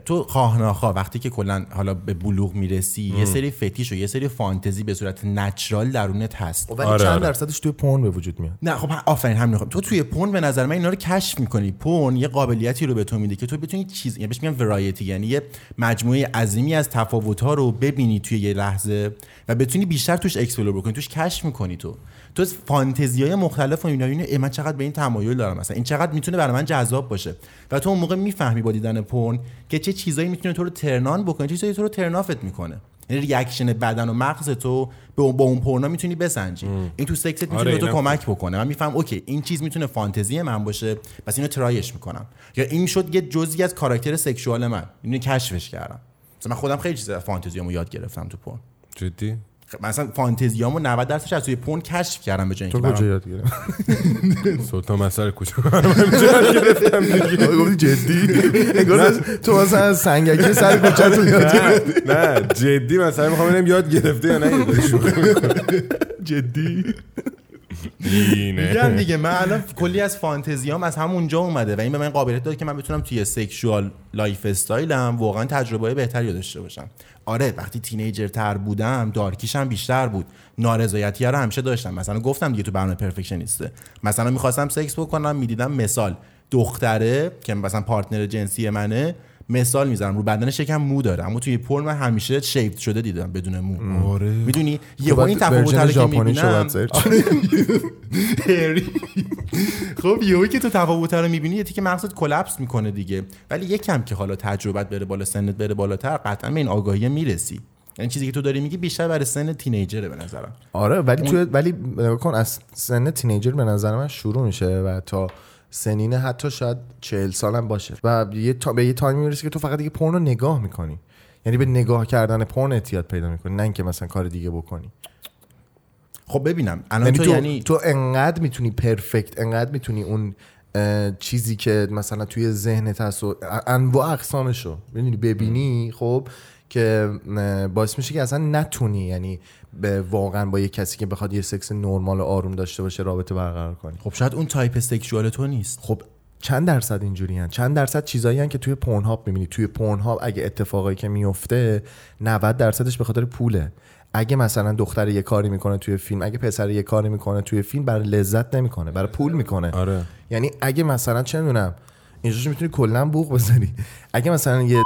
تو خواه ناخواه وقتی که کلا حالا به بلوغ می‌رسی یه سری فتیش و یه سری فانتزی به صورت natural درونت هست. خب ولی آره، چند آره. درصدش توی پورن به وجود میاد؟ نه خب آفرین همین می‌خوام تو توی پورن به نظر من اینا رو کشف می‌کنی. پورن یه قابلیتی رو به تو میده که تو بتونی چیز یعنی بهش میگن variety یعنی یه مجموعه عظیمی از تفاوت ها رو ببینی توی یه لحظه و بتونی بیشتر توش explore بکنی توش کشف می‌کنی تو. تو فانتزی های مختلف و اینا اینه من چقدر به این تمایل دارم مثلا. این چقدر می‌تونه برای من جذاب باشه. و تو اون موقع می‌فهمی با دیدن پورن که چه چیزایی می‌تونه تو رو turn on بکنه چه چیزایی تو رو turn off ـت می‌کنه. یعنی reaction بدن و مغز تو به اون- با اون پورنا می‌تونی بسنجی. این تو سکست می‌تونه آره، به تو کمک بکنه. من میفهم اوکی این چیز می‌تونه فانتزی من باشه پس اینو try ـش می‌کنم. یا این شد یه جزئی از character sexual من. اینو کشفش کردم. مثلا من خودم خیلی چیز فانتزیامو یاد گرفتم تو پورن جدی؟ مثلا فانتزیامو 90 درصدش از توی پورن کشف کردم به جای تو اینکه کجا برام یاد گرفتی؟ سلطان مسئله کوچه گفتی جدی؟ انگار تو مثلا از سنگکی سر کوچه‌تون یاد گرفتی. نه جدی مثلا می‌خوام ببینم یاد گرفته یا نه. جدی؟ میگم دیگه من الان کلی از فانتزیام از همونجا اومده و این به من قابلیت داد که من بتونم توی sexual lifestyle ـم واقعا تجربه بهتری رو داشته باشم. آره وقتی teenager تر بودم darkish ـم بیشتر بود. نارضایتی رو همیشه داشتم. مثلا گفتم دیگه تو برنامه perfectionist ـه. مثلا می‌خواستم سکس بکنم می‌دیدم مثال دختره که مثلا partner جنسی منه مثال می‌زنم رو بدنش یکم مو داره. اما توی پورن من همیشه shaved شده دیدم بدون مو. آره. می‌دونی؟ تو یه این تفاوت رو که می‌بینم. سرچ خب یهویی که تو تفاوت رو می‌بینی یه که مغزت collapse می‌کنه دیگه. ولی یکم که حالا تجربت بره بالا سنت بره بالاتر قطعا به این آگاهی می‌رسی. این چیزی که تو داری میگی بیشتر برای سن teenager ـه به نظرم. آره ولی تو ولی نگاه کن از سن تینیجر به نظر من شروع میشه و تا سنین حتی شاید چهل سالم باشه. و یه تا به یه تایمی می‌رسه که تو فقط دیگه پورن رو نگاه می‌کنی. یعنی به نگاه کردن پورن اعتیاد پیدا می‌کنی نه اینکه مثلا کار دیگه بکنی. خب ببینم. الان یعنی تو, تو, یعنی تو انقدر می‌تونی پرفکت انقدر می‌تونی اون چیزی که مثلا توی ذهنت هست و انواع اقسامشو ببینی ببینی خب که باعث میشه که اصلا نتونی. یعنی به واقعا با یه کسی که بخواد یه سکس نرمال و آروم داشته باشه رابطه برقرار کنی. خب شاید اون type sexual تو نیست. خب چند درصد اینجوری هن؟ چند درصد چیزایی هن که توی پورن هاب می‌بینی؟ توی پورن هاب اگه اتفاقایی که میفته 90 درصدش به خاطر پوله. اگه مثلا دختر یه کاری می‌کنه توی فیلم اگه پسر یه کاری می‌کنه توی فیلم برای لذت نمی‌کنه برای پول می‌کنه. آره. یعنی اگه مثلا چه می‌دونم اینجاش می‌تونی کلا بوق بزنی. اگه مثلا یه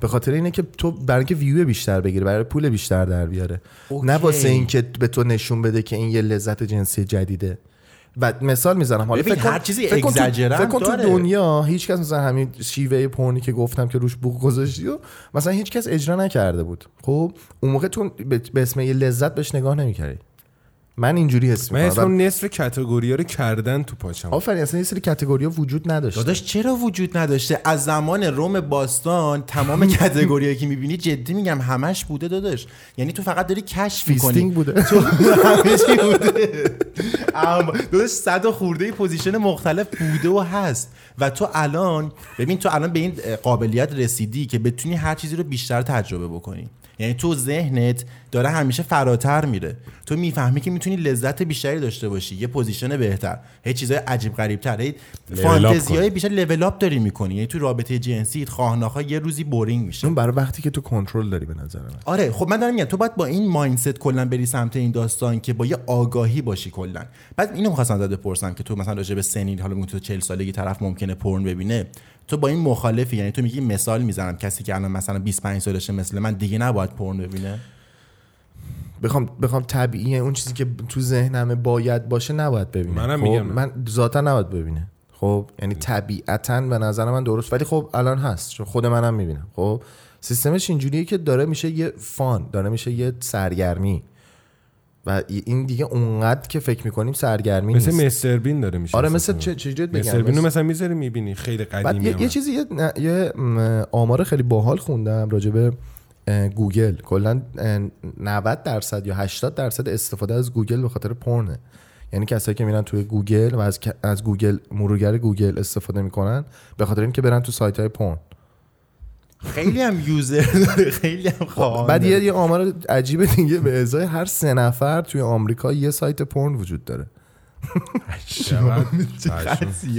به خاطر اینه که تو برای اینکه ویو بیشتر بگیره برای پول بیشتر در بیاره اوکی. نه واسه اینکه به تو نشون بده که این یه لذت جنسی جدیده و مثال می‌زنم حالا فکر هر چیزی فکر کن تو- کن تو. دنیا هیچ کس مثلا همین شیوه پرنی که گفتم که روش بوق گذاشتی و مثلا هیچ کس اجرا نکرده بود خب اون موقع تو به اسم یه لذت بهش نگاه نمی‌کردی من اینجوری حس من می‌کنم. اسمم نصف category رو کردن تو پاچم. آفرین اصلا یه سری category وجود نداشت داداش چرا وجود نداشته؟ از زمان روم باستان تمام category یایی که می‌بینی جدی میگم همش بوده داداش. یعنی تو فقط داری کشف می‌کنی. fisting بوده. تو بوده. اما داداش صد و خورده position مختلف بوده و هست. و تو الان ببین تو الان به این قابلیت رسیدی که بتونی هر چیزی رو بیشتر تجربه بکنی. یعنی تو ذهنت داره همیشه فراتر میره. تو می‌فهمی که می‌تونی لذت بیشتری داشته باشی. یه position بهتر. هی چیزای عجیب غریب تر فانتزی های. بیشتر level up داری می‌کنی. یعنی تو رابطه جنسی خواه‌ناخواه یه روزی boring میشه. اون برای وقتی که تو کنترل داری به نظر من. آره خب من دارم میگم تو باید با این mindset کلا بری سمت این داستان که با یه آگاهی باشی کلا. بعد اینو می‌خواستم ازت بپرسم که تو مثلا راجع به سنین حالا میگی تو 40 سالگی طرف ممکنه پورن ببینه. تو با این مخالفی یعنی تو میگی مثال می‌زنم کسی که الان مثلا 25 سالشه مثل من دیگه نباید پرن ببینه؟ بخوام بخوام طبیعیه اون چیزی که تو ذهنمه باید باشه نباید ببینه. منم خب؟ میگم. من ذاتا نباید ببینه. خب یعنی طبیعتا به نظر من درست ولی خب الان هست. چون خود منم می‌بینم. خب سیستمش اینجوریه که داره میشه یه فان داره میشه یه سرگرمی. و این دیگه اونقدر که فکر می‌کنیم سرگرمی مثل نیست. مستر بین داره میشه آره مثل. چه چجوری بگم؟ مستر بین رو مثل- مثلا می‌ذاری می‌بینی خیلی بعد قدیمی یه, یه چیزی یه, نه- یه آمار خیلی باحال خوندم راجع به اه، گوگل. کلا اه، 90 درصد یا 80 درصد استفاده از گوگل به خاطر پورنه. یعنی کسایی که میرن توی گوگل و از, از گوگل مرورگر گوگل استفاده می‌کنن به خاطر اینکه برن تو سایت های پورن. خیلی هم user داره خیلی هم خواهان بعد. یه, یه آمار عجیبه دیگه به ازای هر سه نفر توی آمریکا یه سایت پورن وجود داره.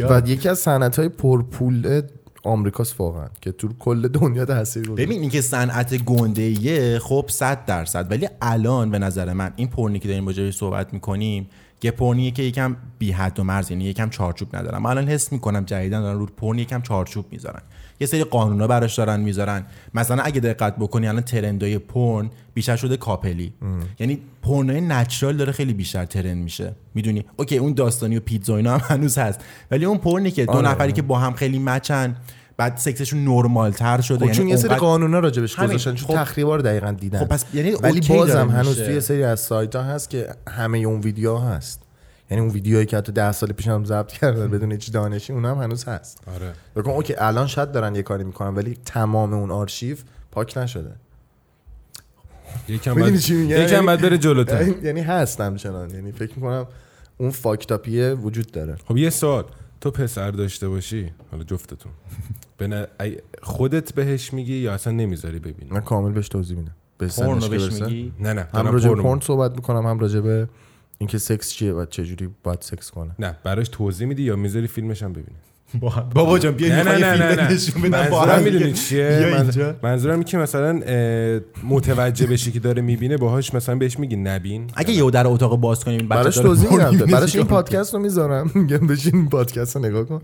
و یکی از صنعت های پرپول آمریکاست واقعا که تو کل دنیا تاثیر گذاره ببین اینکه صنعت گنده خب 100 درصد. ولی الان به نظر من این پورنی که داریم راجعش صحبت می‌کنیم یه پورنیه که یکم بی حد و مرز یعنی یکم چارچوب ندارم. من الان حس می‌کنم جدیدن دارن رو پورن یکم چارچوب می‌ذارن. یه سری قانونا براش دارن می‌ذارن. مثلا اگه دقت بکنی الان trend ای پورن بیشتر شده couple ی. یعنی پورنای natural داره خیلی بیشتر trend میشه. می‌دونی؟ okay اون داستانی و پیتزا اینا هم هنوز هست. ولی اون پرنی که دو آره، نفری. که با هم خیلی مچن بعد سکسشون نرمال تر شده خب چون یه سری قانونا راجبش. گذاشتن چون خب- تخریبا رو دقیقا دیدن. خب پس یعنی ولی بازم هنوز. توی سری از سایت ها هست که همه اون ویدیو هست. یعنی اون ویدیوهایی که حتی ده سال پیش هم ضبط کردن بدون هیچ دانشی اون هم هنوز هست. آره. بکن اوکی الان شاید دارن یه کاری می‌کنن ولی تمام اون آرشیو پاک نشده. یکم بعد؟ یکم بعد بره جلوتر. یعنی هست همچنان. یعنی فکر می‌کنم اون فاکتاپیه وجود داره. خب یه سوال. تو پسر داشته باشی؟ حالا جفتتون. ای- خودت بهش میگی یا اصلا نمی‌ذاری ببینی؟ من کامل بهش توضیح میدم. به بهش. میگی؟ نه نه هم راجع به پرن پورن صحبت می‌کنم هم راجع به اینکه سکس چیه و چجوری باید سکس کنه. نه براش توضیح میدی یا می‌ذاری فیلمش هم ببینی؟ بابا جان بیا نه نه نه منظورم می‌دونی. چیه. منظورم اینه که مثلا متوجه بشی که داره می‌بینه باهاش مثلا بهش میگی نبین. اگه یه در اتاق باز کنیم براش توضیح میدم براش این پادکست رو می‌ذارم. میگم بشین این پادکست رو نگاه کن.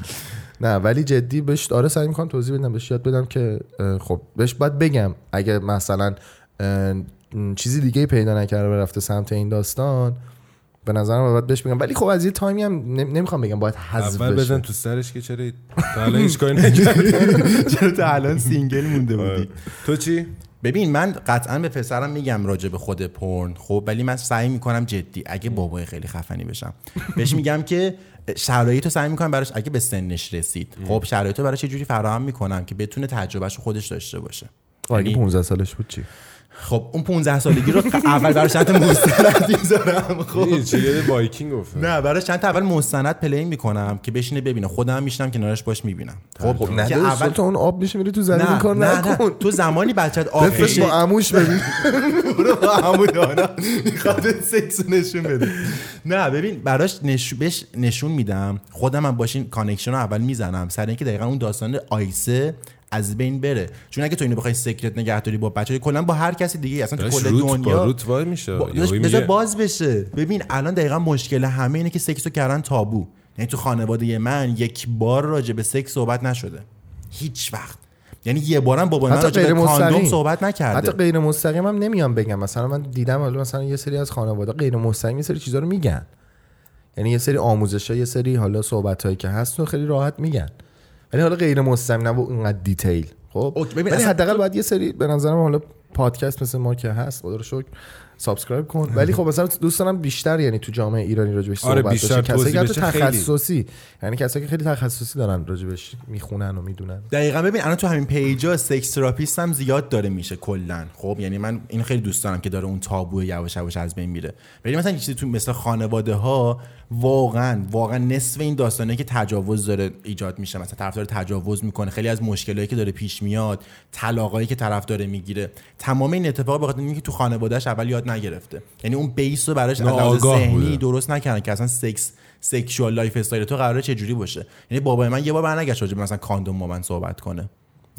نه ولی جدی بهش آره سعی می‌کنم توضیح بدم بهش یاد بدم که خب بهش باید بگم اگه مثلا چیزی دیگه پیدا نکرده و رفته سمت این داستان به نظرم باید بهش بگم. ولی خب از یه تایمی هم نم- نمی‌خوام بگم باید حذف اول بشه. بزن تو سرش که چرا تا الان هیچ کاری نکردی. چرا تا الان single مونده آره. بودی تو چی؟ ببین من قطعا به پسرم میگم راجع به خود پرن خب؟ ولی من سعی می‌کنم جدی اگه بابای خیلی خفنی بشم. بهش میگم که شرایط رو سعی می‌کنم براش اگه به سنش رسید. خب شرایط رو براش یه جوری فراهم می‌کنم که بتونه تجربهش رو خودش داشته باشه. اگه یعنی- 15 سالش بود چی؟ خب اون 15 سالگی رو اول براش چند تا مستند می‌ذارم خب. چه بایکینگ افتاد نه براش چند تا اول مستند play می‌کنم که بشینه ببینه. خودم هم میشنم کنارش باش می‌بینم. خب, خب نه که اول تو اون آب میشه میری تو زمین نه کار نه, نه. نکن. تو زمانی بچت آب بشه با عموش ببین. برو با عمو دانا می‌خواد سکس نشون بده. نه ببین براش نش... بهش نشون میدم. خودم هم باشین کانکشن رو اول می‌زنم. سر اینکه دقیقا اون داستان آیسه از بین بره. چون اگه تو اینو بخوای سکرت نگهداری با بچه کلا با هر کسی دیگه اصلا تو کل دنیا روت وای میشه. با- بذار میگه، باز بشه. ببین الان دقیقا مشکل همه اینه که سکس رو کردن تابو. یعنی تو خانواده من یک بار راجع به سکس صحبت نشده. هیچ وقت. یعنی یه بارم بابا من راجع به کاندوم. صحبت نکرده. حتی غیر مستقیم هم نمیام بگم. مثلا من دیدم حالا مثلا یه سری از خانواده غیر مستقیم یه سری چیزا رو میگن. یعنی یه سری آموزش یه سری حالا صحبت هایی که هست خیلی راحت میگن. ولی حالا غیر مستقیم نه با اینقدر detail. خب؟ ببین حداقل باید یه سری به نظرم حالا پادکست مثل ما که هست خدا رو شکر subscribe کن. ولی خب مثلا دوست دارم بیشتر یعنی تو جامعه ایرانی راجبش آره، صحبت بیشتر بشه. کسایی که. تخصصی یعنی کسایی که خیلی تخصصی دارن راجبش می‌خونن و می‌دونن. دقیقا ببین الان تو همین page ا sex therapist هم زیاد داره میشه کلا. خب؟ یعنی من این خیلی دوست دارم که داره اون تابو یواش یواش از بین میره. ولی مثلا چیزی تو مثل خانواده ها واقعا واقعا نصف این داستانه که تجاوز داره ایجاد میشه مثلا طرف داره تجاوز می‌کنه خیلی از مشکلایی که داره پیش میاد طلاقایی که طرف داره می‌گیره. تمام این اتفاق به خاطر اینکه تو خانوادهش اول یاد نگرفته. یعنی اون base رو براش از ذهنی. درست نکردن که اصلا سکس sexual lifestyle تو قراره چه جوری باشه. یعنی بابای من یه بار برنگشت راجع مثلا کاندوم با من صحبت کنه.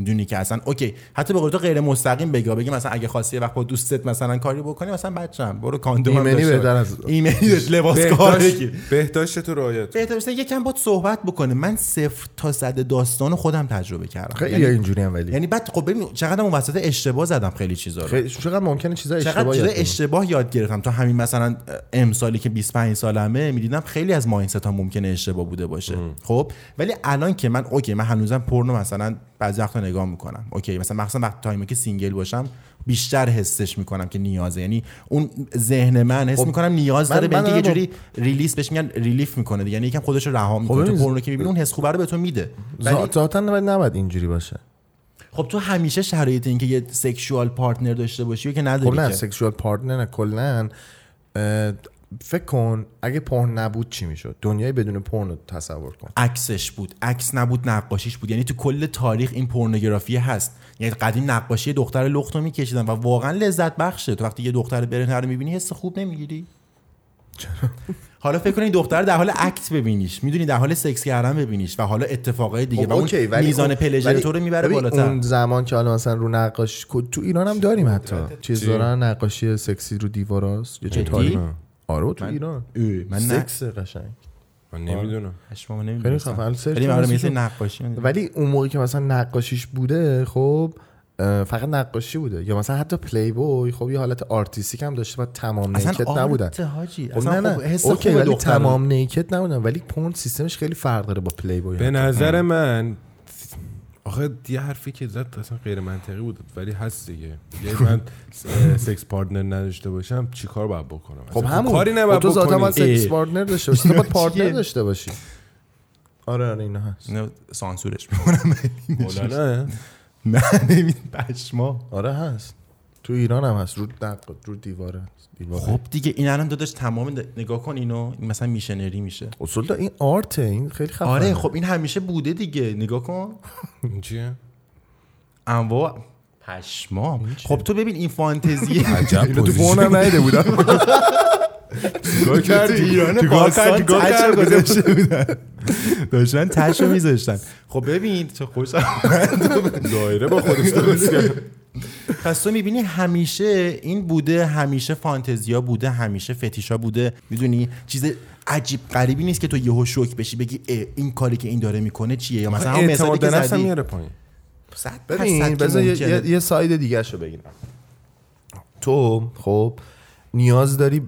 می‌دونی که اصلا okay حتی به قول تو غیر مستقیم بگی بگی مثلا اگه خواستی وقت با دوستت مثلا کاری بکنی مثلا بچه‌م برو کاندوم ایمنی بهتر. از- ایمنی لباس کار بهداشت بگیر. بهداشت تو رعایت. بهتر باشه یکم باید صحبت بکنه من صفر تا صد داستان خودم تجربه کردم. خیلی یعنی, اینجوری هم ولی. یعنی بعد خب ببین چقدر اون وسط اشتباه زدم خیلی چیزا رو. خیلی چقدر ممکنه چیزا چقدر اشتباه کنی. اشتباه یاد گرفتم. تا همین مثلا امسالی که 25 سالمه می‌دیدم خیلی از mindset ها ممکنه اشتباه بوده باشه. خب؟ ولی الان که من okay من هنوزم پورنو مثلا بعضی وقتا نگاه می‌کنم. okay مثلا مخصوصا وقت تایمی که single باشم بیشتر حسش می‌کنم که نیازه. یعنی اون ذهن من حس خب، می‌کنم نیاز داره به اینکه یه جوری release بهش میگن relief می‌کنه دیگه. یعنی یکم خودش رو رها می‌کنه. تو ببین، پورنو که می‌بینی اون حس خوبه رو به تو میده ولی ذات- ذاتا نباید نباید اینجوری باشه. خب تو همیشه شرایط اینکه یه sexual partner داشته باشی و که نداری خب نه. sexual partner نه کلا فکر کن اگه پورن نبود چی می‌شد؟ دنیای بدون پورن رو تصور کن. عکسش بود. عکس نبود نقاشیش بود. یعنی تو کل تاریخ این پورنوگرافی هست. یعنی قدیم نقاشی دختر لخت رو میکشیدن و واقعا لذت بخشه. تو وقتی یه دختر برهنه رو می‌بینی حس خوب نمی‌گیری. حالا فکر کن این دختر در حال act ببینیش. می‌دونی در حال سکس کردن ببینیش و حالا اتفاقای دیگه. و اون ولی میزان pleasure تو رو می‌بره بالاتر. اون زمان که حالا مثلا رو نقاشی تو ایران هم داریم حتی. چیز چی؟ دارن نقاشی سکسی رو دیواراست. یه چه آره تو ایران. من نه. سکس قشنگ. من نمی‌دونم. خیلی خفن. search خیلی من کنی مثل شو. نقاشی ولی اون موقعی که مثلا نقاشیش بوده خب فقط نقاشی بوده. یا مثلا حتی پلی بوی خب یه حالت artistic هم داشته و تمام naked نبودن. حاجی خب اصلا نه نه. خب حس okay ولی دختر تمام naked نبودن. ولی پورن سیستمش خیلی فرق داره با پلی بوی به نظر من آخه یه حرفی که زد اصلا غیر منطقی بود ولی هست دیگه. یه من sex partner نداشته باشم چیکار باید بکنم؟ خب اصلا همون. کاری خب نباید تو ذاتا باید بکنی sex. partner داشته باشی. تو باید partner؟ داشته باشی. آره آره اینا هست. اینو سانسورش می‌کنم نه نه نمی پشما آره هست. تو ایران هم هست. رو دق رو دیواره. خب دیگه این الان داداش تمام نگاه کن اینو این مثلا missionary میشه. اصول دا این آرته این خیلی خفنه. آره خب این همیشه بوده دیگه. نگاه کن. این چیه؟ انواع پشمام. خب تو ببین این فانتزی عجب تو فون هم ندیده بودم. چیکار کردی؟ ایران باستان؟ گذاشته بودن. داشتن تش رو میذاشتن. خب ببین چه خوش دایره با خودش درست کرد. پس تو می‌بینی همیشه این بوده همیشه فانتزیا بوده همیشه فتیشا بوده. می‌دونی؟ چیز عجیب غریبی نیست که تو یهو شوک بشی بگی این کاری که این داره می‌کنه چیه؟ یا مثلا اعتماد که به زدی. میاره پایین. صد ببین بذار یه. یه, ساید دیگه رو بگیرم. تو خب نیاز داری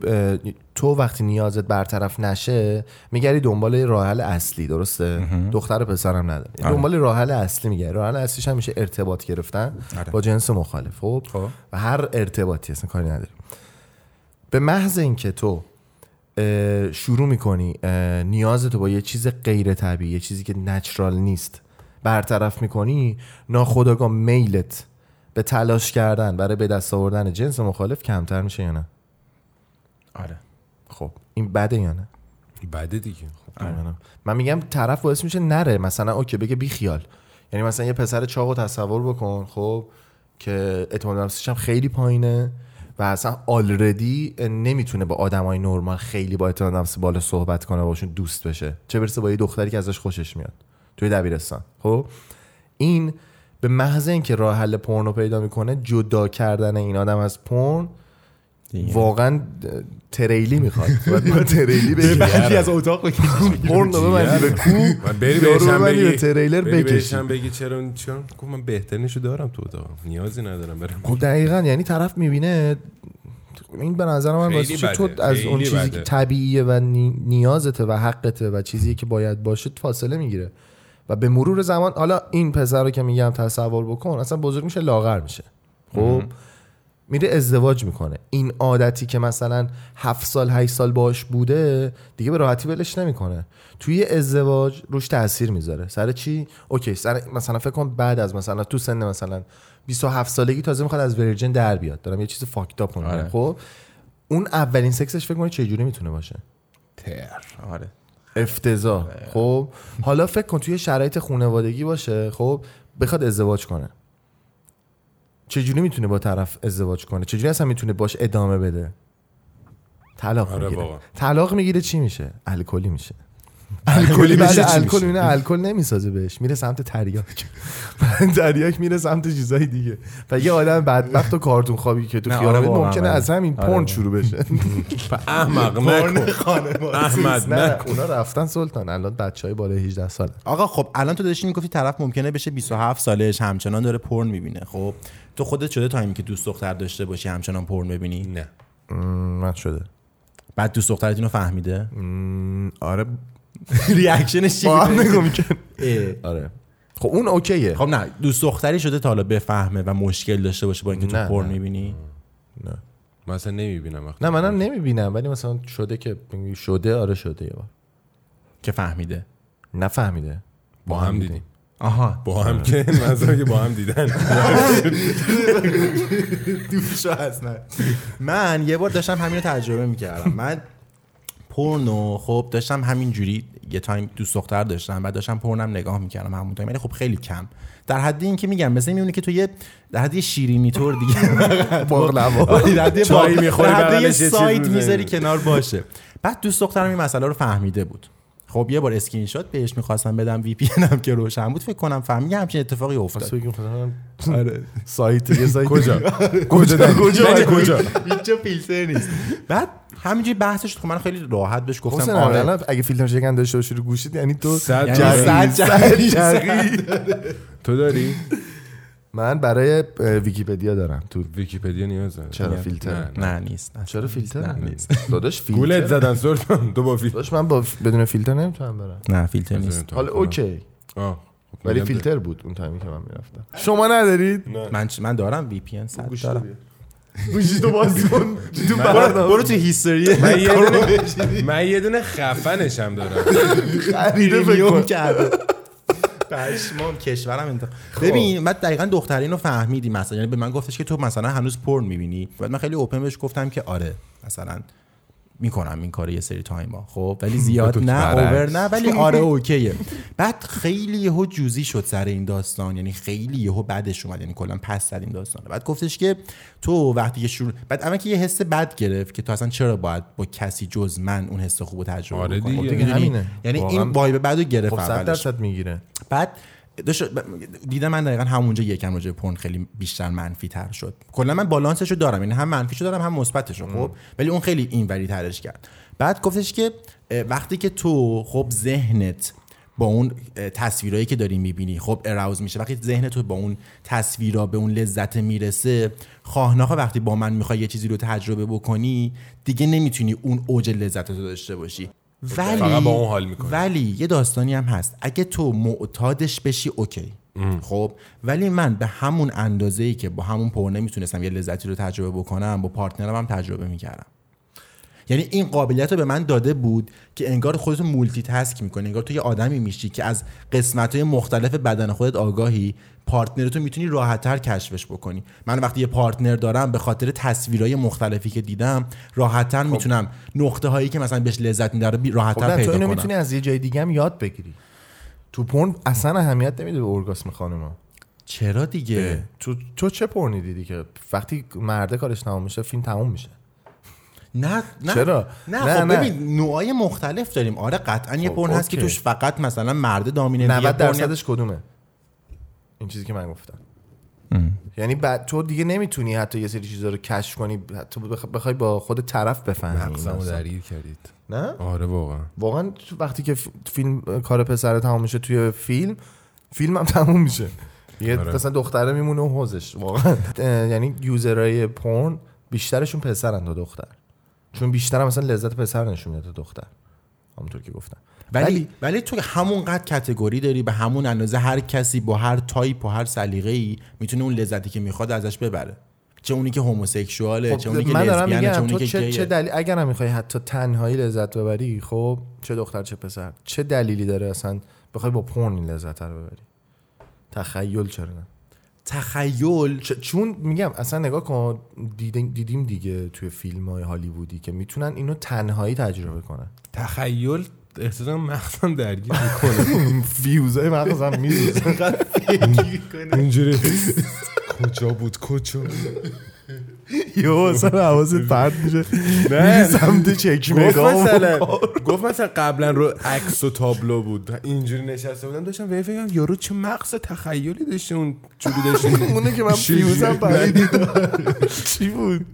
تو وقتی نیازت برطرف نشه میگری دنبال راه حل اصلی درسته؟ دختر و پسرم نداری آره. دنبال راه حل اصلی میگری راه حل اصلیش هم میشه ارتباط گرفتن آره. با جنس مخالف خب؟ خب. و هر ارتباطی اصلا کاری نداری به محض اینکه تو شروع می‌کنی نیازتو با یه چیز غیر طبیعی یه چیزی که نچرال نیست برطرف می‌کنی ناخودآگاه میلت به تلاش کردن برای به دست آوردن جنس مخالف کمتر میشه یا نه؟ آره. خب این بده یا نه؟ بده دیگه. خب. من- من میگم طرف باعث میشه نره. مثلا اوکی بگه بی خیال. یعنی مثلا یه پسر چاق و تصور بکن خب که اعتماد نفسش هم خیلی پایینه و اصلا آلردی نمی‌تونه با آدمای نرمال خیلی با اعتماد نفس بالا صحبت کنه باشون دوست بشه. چه برسه با یه دختری که ازش خوشش میاد. توی دبیرستان. خب این به محض اینکه راه حل پورنو پیدا می‌کنه جدا کردن این آدم از پورن دیگه. واقعا تریلی می‌خواد. باید با تریلی بگیری بعدی از اتاق بکشی رو ببندی به کو من بری بهشم به بگی. تریلر بکشی. بگی چرا چرا گفت من بهترینشو دارم تو اتاقم نیازی ندارم برم خب دقیقا یعنی طرف می‌بینه این به نظر من واسه تو. از اون چیزی بده. که طبیعیه و نی- نیازته و حقته و چیزی که باید باشه فاصله می‌گیره. و به مرور زمان حالا این پسر رو که میگم تصور بکن اصلا بزرگ میشه لاغر میشه. خب؟ میره ازدواج می‌کنه. این عادتی که مثلا هفت سال هشت سال باش بوده دیگه به راحتی ولش نمی‌کنه. توی ازدواج روش تاثیر می‌ذاره. سر چی؟ okay سر مثلا فکر کن بعد از مثلا تو سن مثلا 27 سالگی تازه می‌خواد از virgin در بیاد. دارم یه چیز fucked up میگم. آره. خب؟ اون اولین سکسش فکر کنی چه جوری می‌تونه باشه؟ تر. آره. افتضاح. خب؟ حالا فکر کن توی شرایط خانوادگی باشه. خب؟ بخواد ازدواج کنه. چجوری می‌تونه با طرف ازدواج کنه؟ چجوری اصلا می‌تونه باش ادامه بده؟ طلاق آره می‌گیره. طلاق می‌گیره چی میشه؟ الکلی میشه. الکلی میشه الکل؟ می‌بینه الکل نمی‌سازه بهش میره سمت تریاک تریاک میره سمت چیزای دیگه. و یه آدم بدبخت و کارتون خوابی که تو خیابون آره واقعا ممکنه بله. از همین آره پرن واقعا. شروع بشه. احمق نکن. احمد نه نکن. اونا رفتن سلطان. الان بچه های بالای 18 ساله. آقا خب الان تو داشتی می‌گفتی طرف ممکنه بشه 27 سالش همچنان داره پورن می‌بینه. خب تو خودت شده تایمی که دوست دختر داشته باشی همچنان پورن ببینی؟ نه. من شده. بعد دوست دخترت اینو فهمیده؟ آره ریاکشنش چی با هم اه. آره. خب اون اوکیه. خب نه دوست دختری شده تا حالا بفهمه و مشکل داشته باشه با اینکه تو نه، پورن نه. می‌بینی؟ نه. من اصلا نمی‌بینم وقتی نه منم نمی‌بینم ولی مثلا شده که شده آره شده یه بار. که فهمیده. نفهمیده. با هم دیدیم. آها. با هم که که با هم دیدن. دوشو هست نه. من یه بار داشتم همین رو تجربه می‌کردم. من پورنو خب داشتم همین جوری یه time دوست دختر داشتم بعد داشتم پورنم نگاه می‌کردم همون time ولی خب خیلی کم. در حدی این که میگم مثلا میمونه که تو یه در حد شیرینی طور دیگه باقلوا. در حد یه چای می‌خوری، در حد یه side. می‌ذاری کنار باشه. بعد دوست دخترم این مسئله رو فهمیده بود. خب یه بار اسکرین شات بهش می‌خواستم بدم VPN هم که روشن بود فکر کنم فهمید یه همچین اتفاقی افتاد. آره. سایت یه سایت کجا؟ کجا؟ کجا؟ کجا؟ هیچ فیلتر نیست. بعد همینجوری بحثش شد. خب من خیلی راحت بهش گفتم آره. الان اگه فیلتر شکن داشته باشی رو گوشید یعنی تو یعنی. تو داری؟ من برای ویکیپدیا دارم تو. ویکیپدیا نیاز داره. چرا فیلتر؟ نه، نیست. چرا فیلتر؟ نه نیست. داداش گولت فیلتر زدن سلطان تو با فیلتر. داداش من با بدون فیلتر نمی‌تونم برم. نه فیلتر نیست. حالا okay. آه. خب ولی فیلتر بود اون time ی که من می‌رفتم. شما ندارید؟ من من دارم VPN صد دارم. گوشی تو باز کن تو برو, برنامه برو تو history من یه دونه من یه دونه خفنش هم دارم. خریده فکر کرده. پشمام کشورم انتخاب. ببین بعد دقیقا دختری اینو فهمیدی مثلا. یعنی به من گفتش که تو مثلا هنوز پورن می‌بینی. بعد من خیلی open بهش گفتم که آره مثلا. می‌کنم این کار یه سری time ا خب ولی زیاد نه. over نه ولی آره okay ه بعد خیلی یهو جوزی شد سر این داستان یعنی خیلی یهو بعدش اومد یعنی کلا پس زد این داستان بعد گفتش که تو وقتی که شروع بعد اول که یه حس بد گرفت که تو اصلا چرا باید با کسی جز من اون حس خوب رو تجربه آره؟ دیگه. خب؟ همینه. یعنی. این وایب بعدو گرفت خب صد اولش درصد می‌گیره بعد دیدم من دقیقا همونجا یکم راجع پرن خیلی بیشتر منفی تر شد. کلا من بالانسشو دارم یعنی هم منفیشو دارم هم مثبتشو خب؟ ولی اون خیلی اینوری ترش کرد. بعد گفتش که وقتی که تو خب ذهنت با اون تصویرایی که داری می‌بینی خب arouse میشه. وقتی ذهن تو با اون تصویرا به اون لذت می‌رسه خواه ناخواه وقتی با من می‌خوای یه چیزی رو تجربه بکنی دیگه نمی‌تونی اون اوج لذت رو داشته باشی. ولی فقط با اون حال می‌کنی. ولی یه داستانی هم هست. اگه تو معتادش بشی okay. خب؟ ولی من به همون اندازه ای که با همون پورنه می‌تونستم یه لذتی رو تجربه بکنم با partner م هم تجربه می‌کردم. یعنی این قابلیت رو به من داده بود که انگار خودت multitask می‌کنی انگار تو یه آدمی میشی که از قسمت های مختلف بدن خودت آگاهی partner تو می‌تونی راحتتر کشفش بکنی. من وقتی یه partner دارم به خاطر تصویرهای مختلفی که دیدم راحتتر می‌تونم نقطه هایی که مثلا بهش لذت رو بی- خب راحتتر نه، تو پیدا اینو کنم. می‌تونی از یه جای دیگه هم یاد بگیری. تو پورن اصلا اهمیت نمیده به ارگاسم خانوما. چرا دیگه؟ تو تو چه پورنی دیدی که وقتی مرده کارش تمام میشه فیلم تموم میشه؟ نه نه چرا؟ نه, نه، خب نه. ببین نوعای مختلف داریم. آره قطعا یه خب، پرن هست که. توش فقط مثلا مرده دامینه 90 درصدش کدومه؟ این چیزی که من گفتم. یعنی بعد تو دیگه نمی‌تونی حتی یه سری چیزا رو کشف کنی بخ- بخوای با خود طرف بفهمی. مغزمو. درگیر کردید. نه؟ آره واقعا. واقعا تو وقتی که فیلم کار پسر تمام میشه توی فیلم فیلم هم تموم میشه. یه آره. مثلا دختره میمونه و حوضش. واقعا. یعنی user های پورن بیشترشون پسرن تا دختر. چون بیشتر هم مثلا لذت پسر نشون میده دختر. همونطور که گفتم. ولی ولی- تو همونقدر category داری به همون اندازه هر کسی با هر تایپ و هر سلیقه ای می‌تونه اون لذتی که می‌خواد ازش ببره. چه اونی که homosexual ه چه اونی که خب، لزبیانه چه اونی که چه. چه دلیل اگر هم می‌خوای حتی تنهایی لذت ببری خب چه دختر چه پسر. چه دلیلی داره اصلا بخوای با پرن این لذت رو ببری؟ تخیل چرا نه؟ تخیل. چ- چون میگم اصلا نگاه کن دیدیم, دیگه توی فیلم های هالیوودی که می‌تونن اینو تنهایی تجربه کنن. تخیل احساسم مغزم درگیر می‌کنه. فیوزای مغزم میریزه اینجوری. کجا بود؟ کجا یو اصلا حواست پرت میشه. نه. سمت چک گفت مثلا گفت مثلا قبلا رو عکس و تابلو بود. اینجوری نشسته بودم داشتم به فکر یارو چه مغز تخیلی داشته اون جوری داشته. اونه که من فیوزم پرید. چی بود؟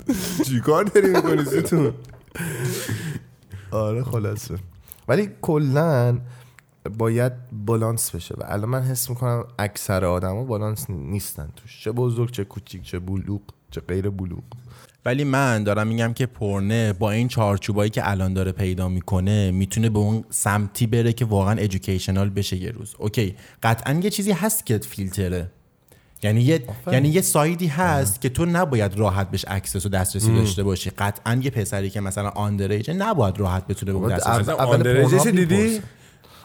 چیکار داری می‌کنی زیتون آره خلاصه. ولی کلا باید بالانس بشه. و الان من حس می‌کنم اکثر آدما بالانس نیستن توش. چه بزرگ چه کوچیک چه بلوغ. چه غیر بلوغ. ولی من دارم میگم که پورنه با این چارچوبایی که الان داره پیدا می‌کنه می‌تونه به اون سمتی بره که واقعا educational بشه یه روز. okay قطعا یه چیزی هست که فیلتره. یعنی یه یعنی یه side ی هست که تو نباید راحت بهش access و دسترسی داشته باشی. قطعا یه پسری که مثلا underage نباید راحت بتونه به دسترسی اول- دیدی.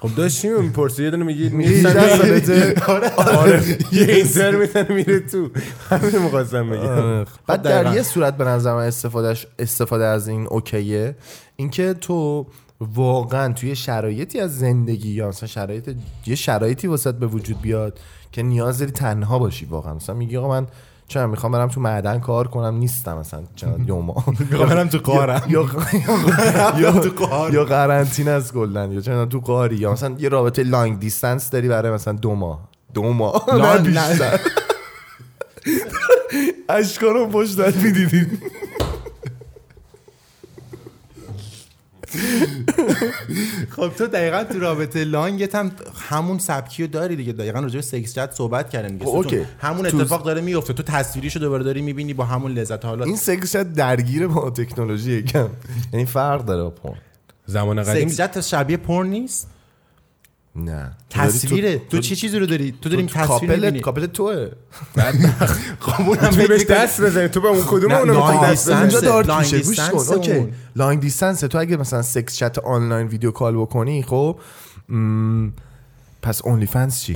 خب داشتیم می‌پرسی یه دونه میگی 18 سالته آره. یه اینتر می‌زنه میره تو. همین می‌خواستم بگم. بعد دقیقاً. در یه صورت به نظر من استفادهش استفاده از این اوکیه اینکه تو واقعا توی شرایطی از زندگی یا مثلا شرایط یه شرایطی واسط به وجود بیاد که نیاز داری تنها باشی واقعا. مثلا میگی آقا من چرا می‌خوام برم تو معدن کار کنم نیستم مثلا چند دو ماه برم تو قارم. یا یا یا قرنطینه از گلدن یا چند تو قاری یا مثلا یه رابطه لانگ دیستنس داری برای مثلا دو ماه. دو ماه؟ نه بیشتر. اشکارم پشتت می‌دیدید خب تو دقیقا تو رابطه long ت هم همون سبکی رو داری دیگه. دقیقا راجع به sex chat صحبت کردن دیگه. خب،. okay. همون اتفاق داره میفته. تو تصویریشو دوباره داری می‌بینی با همون لذت. حالا این سکس شاید درگیر با تکنولوژی یکم. یعنی فرق داره با پورن زمان قدیم سکس چت شبیه پورن نیست؟ نه. تصویره تو, چه چیزی رو داری؟ تو داریم تصویر کاپل کاپل توه. خب اونم تو بهش دست بزنی. تو به اون کدوم نه، اونو می‌خوای لانگ دست. بزنی؟ اونجا دارت میشه گوش کن اوکی. اون. لانگ دیستنس تو اگه مثلا سکس چت آنلاین ویدیو کال بکنی خب پس اونلی فنس چی؟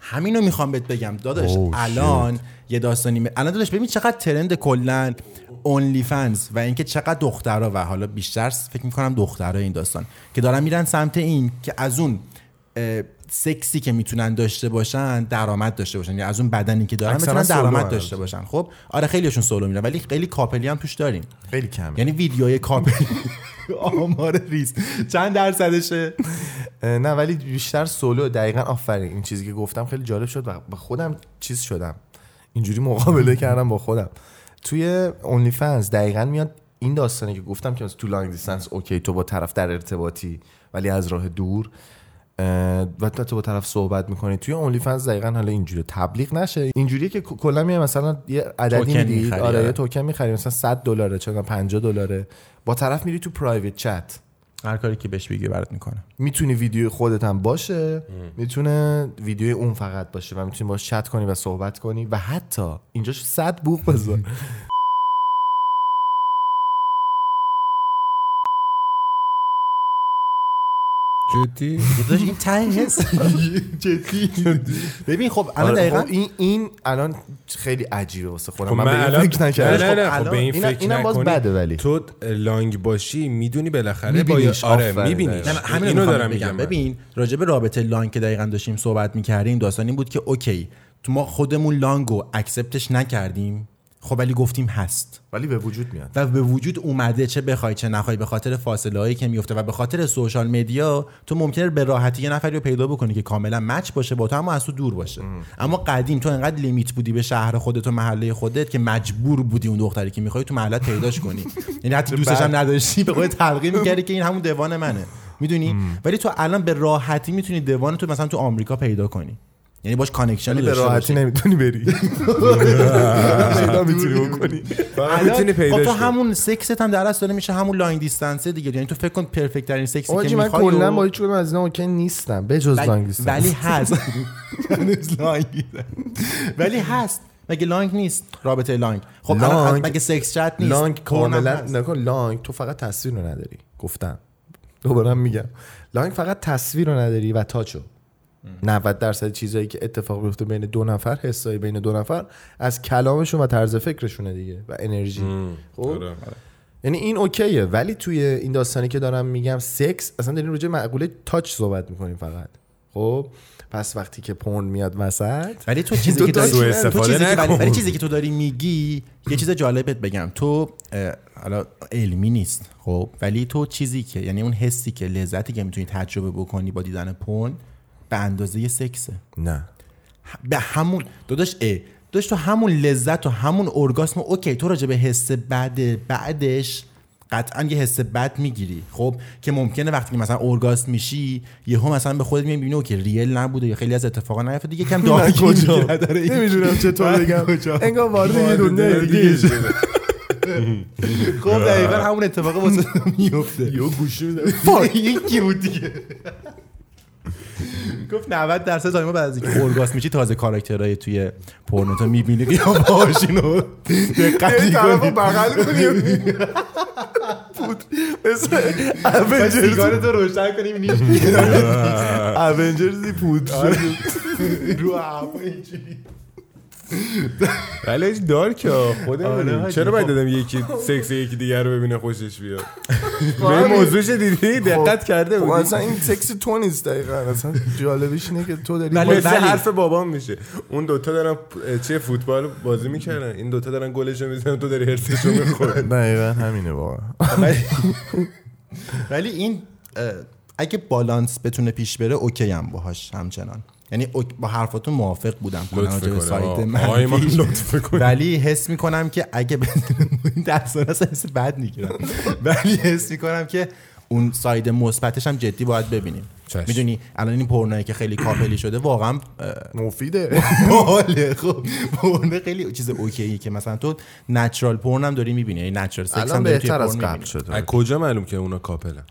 همینو می‌خوام بهت بگم داداش. Oh, الان یه داستانی م- الان داداش ببین چقدر ترند کلا اونلی فنز و اینکه چقدر دخترها و حالا بیشتر فکر می‌کنم دخترها این داستان که دارن میرن سمت این که از اون سکسی که می‌تونن داشته باشن درآمد داشته باشن. یا از اون بدنی که دارن می‌تونن درآمد داشته باشن. خب؟ آره خیلیشون سولو میرن ولی خیلی couple ی هم توش داریم. خیلی کمه. یعنی ویدیوهای couple ی. آمار ریز چند درصدشه؟ نه ولی بیشتر سولو. دقیقا آفرین. این چیزی که گفتم خیلی جالب شد و به خودم چیز شدم. اینجوری مقابله کردم با خودم. توی OnlyFans دقیقا میاد این داستانی که گفتم که تو long distance okay تو با طرف در ارتباطی ولی از راه دور. و تو تو با طرف صحبت می‌کنی. توی OnlyFans دقیقا حالا اینجوری. تبلیغ نشه. اینجوریه که کلا میای مثلا یه عددی میدی. آره آره. یه توکن می‌خری. مثلا 100 دلاره چه 50 دلاره. با طرف میری تو private chat هر کاری که بهش بگی برات می‌کنه. می‌تونی ویدیو خودت هم باشه. می‌تونه ویدیو اون فقط باشه و می‌تونی باش چت کنی و صحبت کنی و حتی اینجاش صد بوق بذار. جدی؟ این ته حس جدی. ببین خب الان آره، دقیقاً خب این این الان خیلی عجیبه واسه خودم. خب من, من به این الان فکر نکردم. نه نه نه خب خب به این فکر اینم باز نکنی. بده ولی. تو long باشی می‌دونی بالاخره با آره همین اینو رو دارم میگم. ببین راجع به رابطه long که دقیقا داشتیم صحبت می‌کردیم داستان این بود که okay تو ما خودمون long و accept ش نکردیم. خب ولی گفتیم هست. ولی به وجود میاد. و به وجود اومده چه بخوای چه نخوای به خاطر فاصله هایی که میفته و به خاطر social media تو ممکنه به راحتی یه نفری رو پیدا بکنی که کاملا match باشه با تو اما از تو دور باشه. اما قدیم تو انقدر لیمیت بودی به شهر خودت و محله خودت که مجبور بودی اون دختری که می‌خوای تو محلت پیداش کنی. یعنی حتی دوستش هم نداشتی به خودت تلقین می‌کردی که این همون دوان منه. می‌دونی؟ ولی تو الان به راحتی می‌تونی دوان تو مثلا تو آمریکا پیدا کنی. یعنی باش کانکشن ولی به راحتی. نمی‌تونی بری. پیدا می‌تونی بکنی. می‌تونی پیداش تو. همون سکست هم در اصل داره میشه همون لاین دیستنسه دیگه. یعنی تو فکر کن پرفکت ترین سکسی که آجی من می‌خوای کلا با هیچ کدوم از اینا اوکی نیستم. به جز ولی, دیستنس ولی هست. ولی هست. مگه لانگ نیست؟ رابطه لانگ خب لانگ- مگه سکس چت نیست؟ لانگ کاملا. نکن لانگ تو فقط تصویر رو نداری. گفتم. دوباره میگم. لانگ فقط تصویر رو نداری و تاچو 90 درصد چیزایی که اتفاق میفته بین دو نفر حسایی بین دو نفر از کلامشون و طرز فکرشونه دیگه و انرژی. خب؟ آره. یعنی این اوکیه ولی توی این داستانی که دارم میگم سکس اصلا داریم راجع به معقوله تاچ صحبت می‌کنیم فقط. خب؟ پس وقتی که پورن میاد وسط ولی تو چیزی که داری سوء تو استفاده چیزی که ولی, چیزی که تو داری میگی یه چیز جالبت بگم. تو حالا علمی نیست خب؟ ولی تو چیزی که یعنی اون حسی که لذتی که می‌تونی تجربه بکنی با دیدن پورن به اندازه سکسه. نه. به همون داداش اه داداش تو همون لذت و همون ارگاسم اوکی تو راجع به حس بعد بعدش قطعا یه حس بد می‌گیری. خب که ممکنه وقتی که مثلا اورگاسم میشی یهو مثلا به خودت می‌بینی که ریل نبوده یا خیلی از اتفاقا نیفتاد دیگه کم داغی کجا. نمی‌دونم چطور بگم؟ انگار وارد یه دنیای دیگه خب دقیقا همون اتفاق واسه میفته یه گوشی یکی بود دیگه؟ گفت 90 درصد تایما بعد از اینکه اورگاسم میشی تازه کاراکترهای توی پورنو تو می‌بینی قیافه‌هاشون رو دقت. رو بغل کنیم بود. مثل اونجرز سیگارتو روشن کنیم نیش اونجرزی پود شد رو هوا اینجوری. ولی هیچ دارک ها خود آره چرا باید خب. دادم یکی سکس یکی دیگر رو ببینه خوشش بیاد؟ به این موضوعش دیدی؟ دقت کرده خب بودی؟ اصلا این سکس تو نیست دقیقا. اصلا جالبش اینه که تو داری ولی- حرف بابام میشه. اون دوتا دارن چه فوتبال بازی می‌کردن؟ این دوتا دارن گلشو می‌زنن تو داری هرسشو می‌خوری. دقیقا همینه واقعا. ولی این اگه بالانس بتونه پیش بره اوکی هم باهاش همچنان. یعنی با حرفاتون موافق بودم. سایت کنه. ولی حس می‌کنم که اگه دستان اصلا حس بد می‌گیرم. ولی حس می‌کنم که اون side مثبتش هم جدی باید ببینیم. چشم. می‌دونی الان این پورنایی که خیلی couple ی شده واقعا مفیده. باله خب پورن خیلی چیز okay ه که مثلا تو natural porn هم داری می‌بینی. یعنی natural sex هم بهتر از قبل می‌بینی. شد از کجا معلوم که اونا couple ن.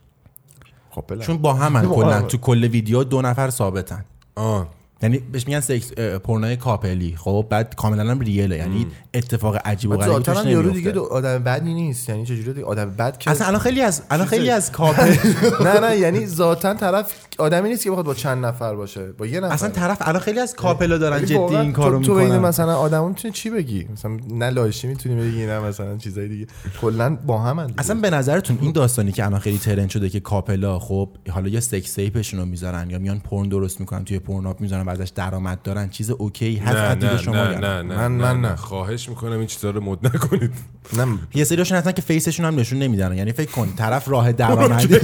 چون با همن کلا. تو کل ویدیو دو نفر ثابتن. آه یعنی بهش میگن سکس پورنای couple ی. خب بعد کاملا هم real ه یعنی اتفاق عجیب و غریبی توش یارو دیگه دو- آدم بدی نیست. یعنی چجوری دیگه آدم بد که اصلا الان خیلی از الان خیلی از couple نه نه یعنی ذاتا طرف آدمی نیست که بخواد با چند نفر باشه. با یه نفر. اصلا طرف الان خیلی از couple ا دارن جدی این کارو تو, تو می‌کنن. مثلا آدم می‌تونی چی بگی؟ مثلا نه لاشی می‌تونی بگی نه مثلا چیزای دیگه. کلا با هم اصلا به نظرتون این داستانی که الان خیلی trend شده که couple ا خب حالا یا sex tape شون رو می‌ذارن یا میان پورن درست می‌کنن توی پورن می‌ذارن و ازش درآمد دارن چیز okay هست نه نه شما نه نه نه من- من نه. خواهش می‌کنم این چیزا رو مد نکنید. نه. یه سریاشون هستن که فیسشون هم نشون نمیدن. یعنی فکر کن طرف راه درآمدی.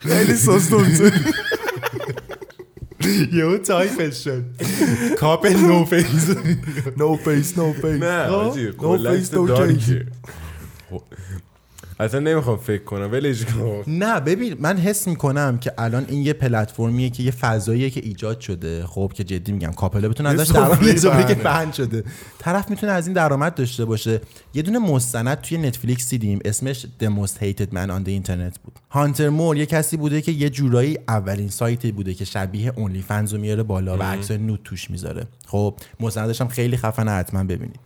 خیلی سوس یهو تایپش شد. کاپ نو فیس. نو فیس نو فیس. نه آجی نو کلا فیس نو خب. اصلا نمی‌خوام فکر کنم ولش کن. نه ببین من حس می‌کنم که الان این یه پلتفرمیه که یه فضاییه که ایجاد شده. خب که جدی میگم کاپلا بتونه ازش درآمد که بند. بند شده. طرف می‌تونه از این درآمد داشته باشه. یه دونه مستند توی Netflix دیدیم. اسمش The Most Hated Man on the Internet بود. هانتر مور یه کسی بوده که یه جورایی اولین سایتی بوده که شبیه OnlyFans رو میاره بالا و عکس nude توش می‌ذاره. خب مستندش هم خیلی خفنه حتما ببینید.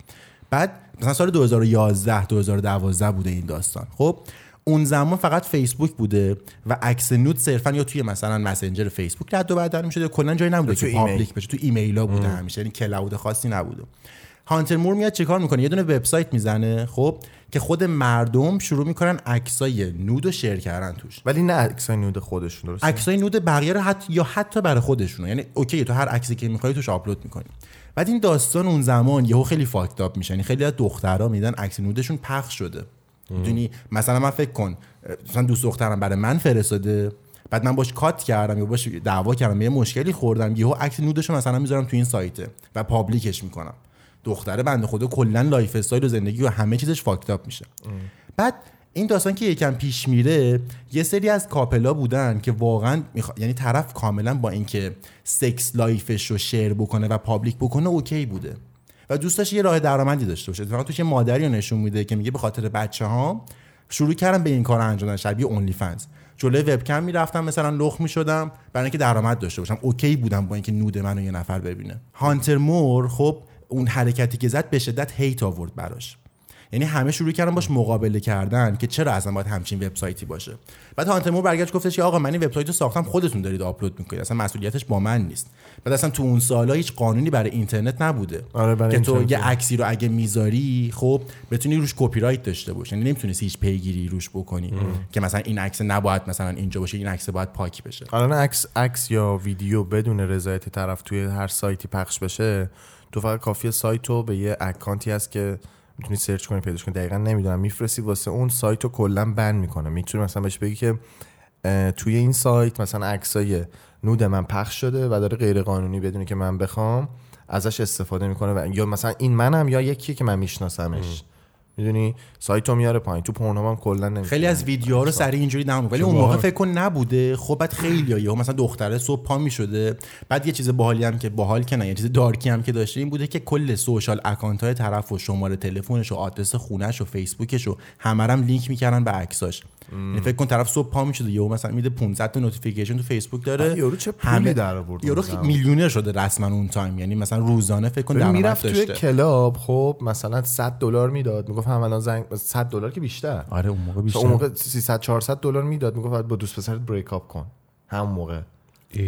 بعد مثلا سال 2011 2012 بوده این داستان. خب اون زمان فقط فیسبوک بوده و عکس nude صرفا یا توی مثلا مسنجر فیسبوک رد و بدل می‌شده. کلا جایی نبوده تو که ایمیل. public بشه. تو ایمیل ها بوده همیشه. یعنی cloud خاصی نبوده. هانتر مور میاد چیکار می‌کنه؟ یه دونه وبسایت می‌زنه خب که خود مردم شروع می‌کنن عکسای nude رو share کردن توش. ولی نه عکسای nude خودشون درست عکسای nude بقیه رو حتی یا حتی برای خودشون. یعنی okay تو هر عکسی که می‌خوای توش آپلود می‌کنی. بعد این داستان اون زمان یهو خیلی fucked up میشه یعنی خیلی از دخترها میدن عکس nude شون پخش شده. می‌دونی؟ مثلا من فکر کن مثلا دوست دخترم برای من فرستاده بعد من باش cut کردم یا باش دعوا کردم یه مشکلی خوردم یهو عکس nude ش مثلا می‌ذارم تو این سایته و public ش می‌کنم. دختره بنده خدا کلا lifestyle و زندگی و همه چیزش fucked up میشه. بعد این داستان که یکم پیش میره یه سری از couple ا بودن که واقعا میخوا... یعنی طرف کاملا با اینکه sex life ش رو share بکنه و public بکنه okay بوده. و دوست داشت یه راه درآمدی داشته باشه. اتفاقا توش یه مادری رو نشون میده که میگه به خاطر بچه ها شروع کردم به این کار انجام دادن شبیه OnlyFans جلوی وبکم می‌رفتم مثلا لخت می‌شدم برای اینکه درآمد داشته باشم. okay بودم با اینکه nude منو یه نفر ببینه. هانتر مور خب اون حرکتی که زد به شدت hate آورد براش. یعنی همه شروع کردن باش مقابله کردن که چرا اصلا باید همچین وبسایتی باشه. بعد هانتمور برگشت گفتش که آقا من این وبسایت رو ساختم خودتون دارید آپلود می‌کنید. اصلا مسئولیتش با من نیست. بعد اصلا تو اون سالا هیچ قانونی برای اینترنت نبوده. آره، برای که تو یه عکسی رو اگه می‌ذاری خب بتونی روش کپی رایت داشته باشی. یعنی نمی‌تونی هیچ پیگیری روش بکنی که مثلا این عکس نباید مثلا اینجا باشه این عکس باید پاک بشه. الان عکس عکس یا ویدیو بدون رضایت طرف توی هر سایتی پخش بشه تو فقط کافیه سایت رو به یه account ی هست که می‌تونی search کنی پیداش کنی. دقیقا نمی‌دونم. میفرستی واسه اون سایت رو کلا ban می‌کنه. می‌تونی مثلا بهش بگی که توی این سایت مثلا عکسای nude من پخش شده و داره غیر قانونی بدون اینکه من بخوام ازش استفاده می‌کنه و یا مثلا این منم یا یکی که من میشناسمش. می‌دونی؟ سایت رو میاره پایین. تو Pornhub ام هم کلا نمی‌تونی خیلی از ویدیوها رو سریع اینجوری نمون ولی اون موقع فکر کن نبوده. خب بعد خیلی ها مثلا دختره صبح پا می‌شده. بعد یه چیز باحالی هم که باحال که نه یه چیز dark ی هم که داشته این بوده که کل social account های طرف و شماره تلفنش و آدرس خونش و فیسبوکش و همه هم لینک می‌کردن به عکساش یعنی فکر کن طرف صبح پا می‌شده یهو مثلا میده 500 تا notification تو فیسبوک داره. یارو چه پولی در آورد یارو. میلیونر شده رسما اون تایم. یعنی مثلا روزانه فکر کن درآمد می‌رفت توی داشته. کلاب خب مثلا 100 دلار می‌داد. می‌گفت هم الان زنگ 100 دلار که بیشتر. آره اون موقع بیشتر اون موقع 300 400 دلار می‌داد می‌گفت با دوست پسرت break up کن. همون موقع.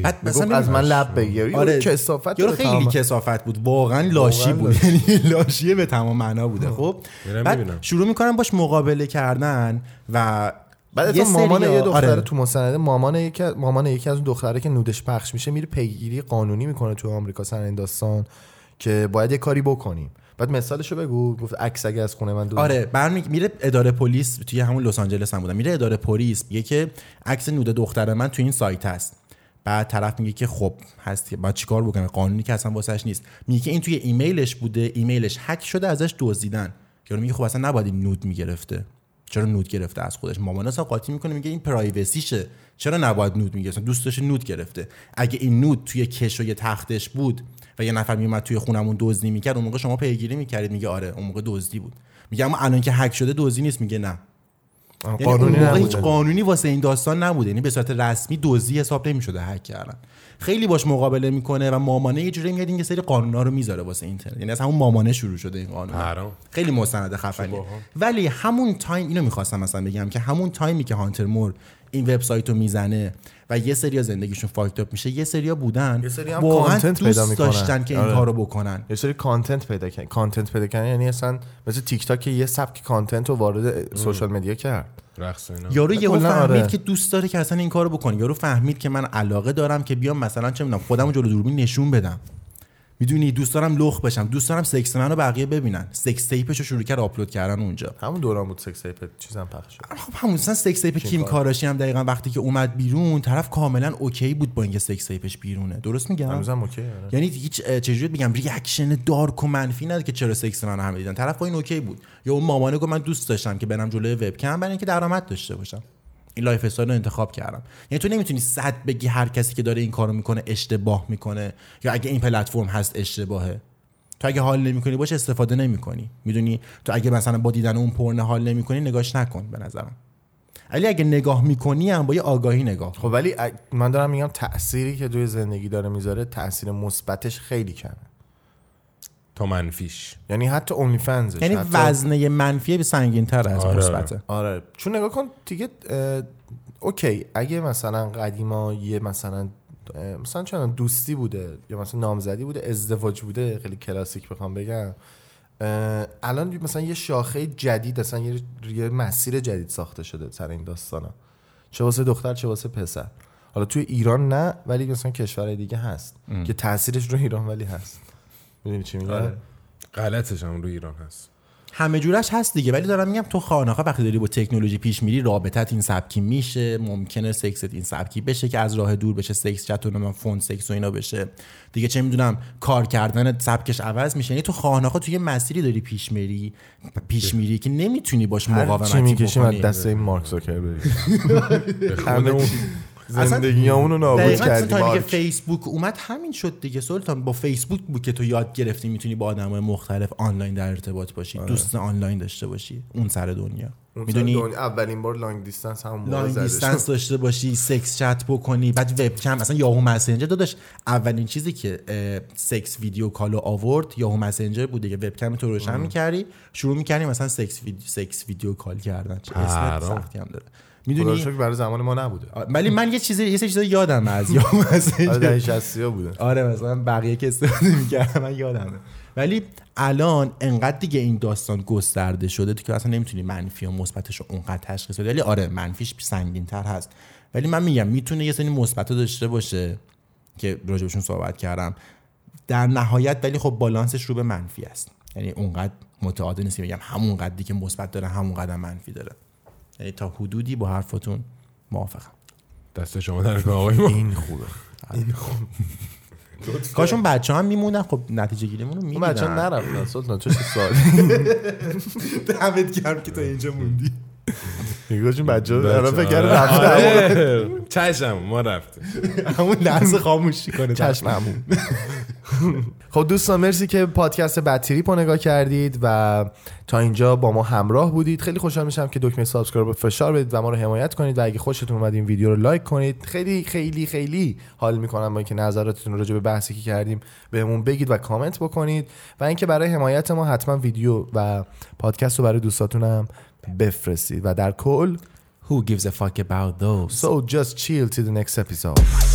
بعد می‌گفت مثلا از من لب بگیر. آره آره. کسافت یارو خیلی تمام. کسافت بود. واقعا لاشی بود. یعنی لاشیه به تمام معنا بوده. خب. میرم بعد. شروع می‌کنن باش مقابله کردن و بعد یه مامان یه دختره آره. تو مستند مامان یکی از- مامان یکی از اون دختره که نودش پخش میشه میره پیگیری قانونی می‌کنه تو آمریکا سر این داستان که باید یه کاری بکنیم. بعد مثالشو بگو. گفت عکس اگه از خونه من دور آره برمی میره اداره پلیس توی همون لس آنجلس هم بودم. میره اداره پلیس میگه که عکس نود دختر من تو این سایت هست. بعد طرف میگه که خب هست که باید چیکار بکنه قانونی که اصلا واسش نیست. میگه که این توی ایمیلش بوده ایمیلش هک شده ازش دزدیدن. یارو میگه خب اصلا نباید این نود می‌گرفته. چرا نود گرفته از خودش؟ مامان اصلا قاطی می‌کنه میگه این پرایوسیشه. چرا نباید نود می‌گرفته؟ دوست داشته نود گرفته. اگه این نود توی کش و تختش بود و یه نفر میومد توی خونمون دزدی می‌کرد اون موقع شما پیگیری می‌کردید. میگه آره اون موقع دزدی بود. میگه اما الان که هک شده دزدی نیست میگه نه. یعنی قانونی اون موقع هیچ. قانونی واسه این داستان نبوده. یعنی به صورت رسمی دزدی حساب نمی‌شده هک کردن. خیلی باش مقابله می‌کنه و مامانه یه جوری میاد این سری قانونا رو می‌ذاره واسه اینترنت. یعنی از همون مامانه شروع شده این قانون. حرام. خیلی مستند خفنی. ولی همون تایم اینو می‌خواستم مثلا بگم که همون تایمی که هانتر مور این وبسایت رو می‌زنه و یه سری زندگیشون fucked up میشه. یه سریا بودن یه سری هم content پیدا دوست می‌کنن. داشتن که این آره. کارو بکنن. یه سری content پیدا کردن content پیدا کردن. یعنی اصلا مثل تیک تاک یه سبک content رو وارد social media کرد. رقص اینا. یارو یهو فهمید آره. که دوست داره که اصلا این کارو بکنه. یارو فهمید که من علاقه دارم که بیام مثلا چه می‌دونم خودمو جلو دوربین نشون بدم. می‌دونی دوست دارم لخت بشم. دوست دارم سکس منو بقیه ببینن. sex tape شو شروع کرد آپلود کردن اونجا. همون دوران بود sex tape چیزم پخش شد. خب همون مثلا سکس تیپ کیم کاراشی هم دقیقا وقتی که اومد بیرون طرف کاملا okay بود با اینکه sex tape ش بیرونه. درست میگم؟ هنوزم okay آره. یعنی هیچ چجوری بگم reaction dark و منفی نداره که چرا سکس منو همه دیدن. طرف با این okay بود. یا اون مامانه گفت من دوست داشتم که برم جلوی وبکم برای اینکه درآمد داشته باشم. این lifestyle رو انتخاب کردم. یعنی تو نمی‌تونی صد بگی هر کسی که داره این کارو می‌کنه اشتباه می‌کنه یا اگه این پلتفرم هست اشتباهه. تو اگه حال نمی‌کنی باش استفاده نمی‌کنی. می‌دونی؟ تو اگه مثلا با دیدن اون پورن حال نمی‌کنی نگاش نکن به نظرم. ولی اگه نگاه می‌کنی هم با یه آگاهی نگاه. خب ولی من دارم میگم تأثیری که توی زندگی داره می‌ذاره تأثیر مثبتش خیلی کمه. تا منفیش. یعنی حتی OnlyFans ش یعنی حتی... وزنه منفی به سنگین تر از آره. مثبته. آره. چون نگاه کن دیگه اه، اوکی اگه مثلا قدیما یه مثلا مثلا چون دوستی بوده یا مثلا نامزدی بوده ازدواج بوده خیلی کلاسیک بخوام بگم الان مثلا یه شاخه جدید مثلا یه, یه مسیر جدید ساخته شده سر این داستانا. چه واسه دختر چه واسه پسر. حالا توی ایران نه ولی مثلا کشورهای دیگه هست که تاثیرش رو ایران ولی هست. می‌دونی چی میگم؟ آره. غلطش هم رو ایران هست. همه جورش هست دیگه ولی دارم میگم تو خواه ناخواه وقتی داری با تکنولوژی پیش میری رابطت این سبکی میشه ممکنه سکست این سبکی بشه که از راه دور بشه sex chat و phone sex و اینا بشه. دیگه چه می‌دونم کار کردن سبکش عوض میشه. یعنی تو خواه ناخواه تو یه مسیری داری پیش میری پیش میری که نمی‌تونی باش هر چی مقاومتی می‌کشیم از دست این مارک زاکربرگ به همه زندگی همونو نابود اصلا کردی تا مارک. فیسبوک اومد همین شد دیگه. سلطان با فیسبوک بود که تو یاد گرفتی می‌تونی با آدمای مختلف آنلاین در ارتباط باشی. دوست آنلاین داشته باشی. اون سر دنیا. می‌دونی؟ اولین بار long distance موقع long. distance داشته باشی sex chat بکنی بعد وبکم مثلا یاهو مسنجر داداش اولین چیزی که sex video call و آورد یاهو مسنجر بود دیگه. وبکم تو روشن می‌کردی شروع می‌کردی مثلا sex video sex video call کردن چه اسم. سختی هم داره. می‌دونی؟ برای زمان ما نبوده. ولی من یه چیزی یه سری چیزا یادم از یاهو آره مسنجر دهه 60 ها بوده. آره مثلا بقیه که استفاده می‌کردم من یادمه. ولی الان انقدر دیگه این داستان گسترده شده تو که اصلا نمی‌تونی منفی و مثبتش رو اونقدر تشخیص بدی. ولی آره منفیش سنگین تر هست. ولی من میگم می‌تونه یه سری مثبت داشته باشه که راجبشون صحبت کردم. در نهایت ولی خب بالانسش رو به منفی است. یعنی اونقدر متعادل نیست بگم همون قدری که مثبت داره همون قدر منفی داره. یعنی تا حدودی با حرفتون موافقم. دست شما در آقای ما. این خوبه. کاشون بچه هم میمونن. خب نتیجه گیریمون رو اون می‌دیدن. بچه ها نرفتن سلطان چه سوال دمت گرم که تا اینجا موندی. چون بچه ها فکر کردن رفتن آره. چشم ما رفتیم. همون لحظه خاموشی کنه چشم همون خب دوستان مرسی که پادکست Badtrip رو نگاه کردید و تا اینجا با ما همراه بودید. خیلی خوشحال میشم که دکمه subscribe رو فشار بدید و ما رو حمایت کنید و اگه خوشتون اومد این ویدیو رو لایک کنید. خیلی خیلی خیلی حال می‌کنم با اینکه نظراتتون راجع به بحثی که کردیم بهمون بگید و کامنت بکنید. و اینکه برای حمایت ما حتما ویدیو و پادکست رو برای دوستاتون هم بفرستید و در کل Who gives a fuck about those so just chill to the next episode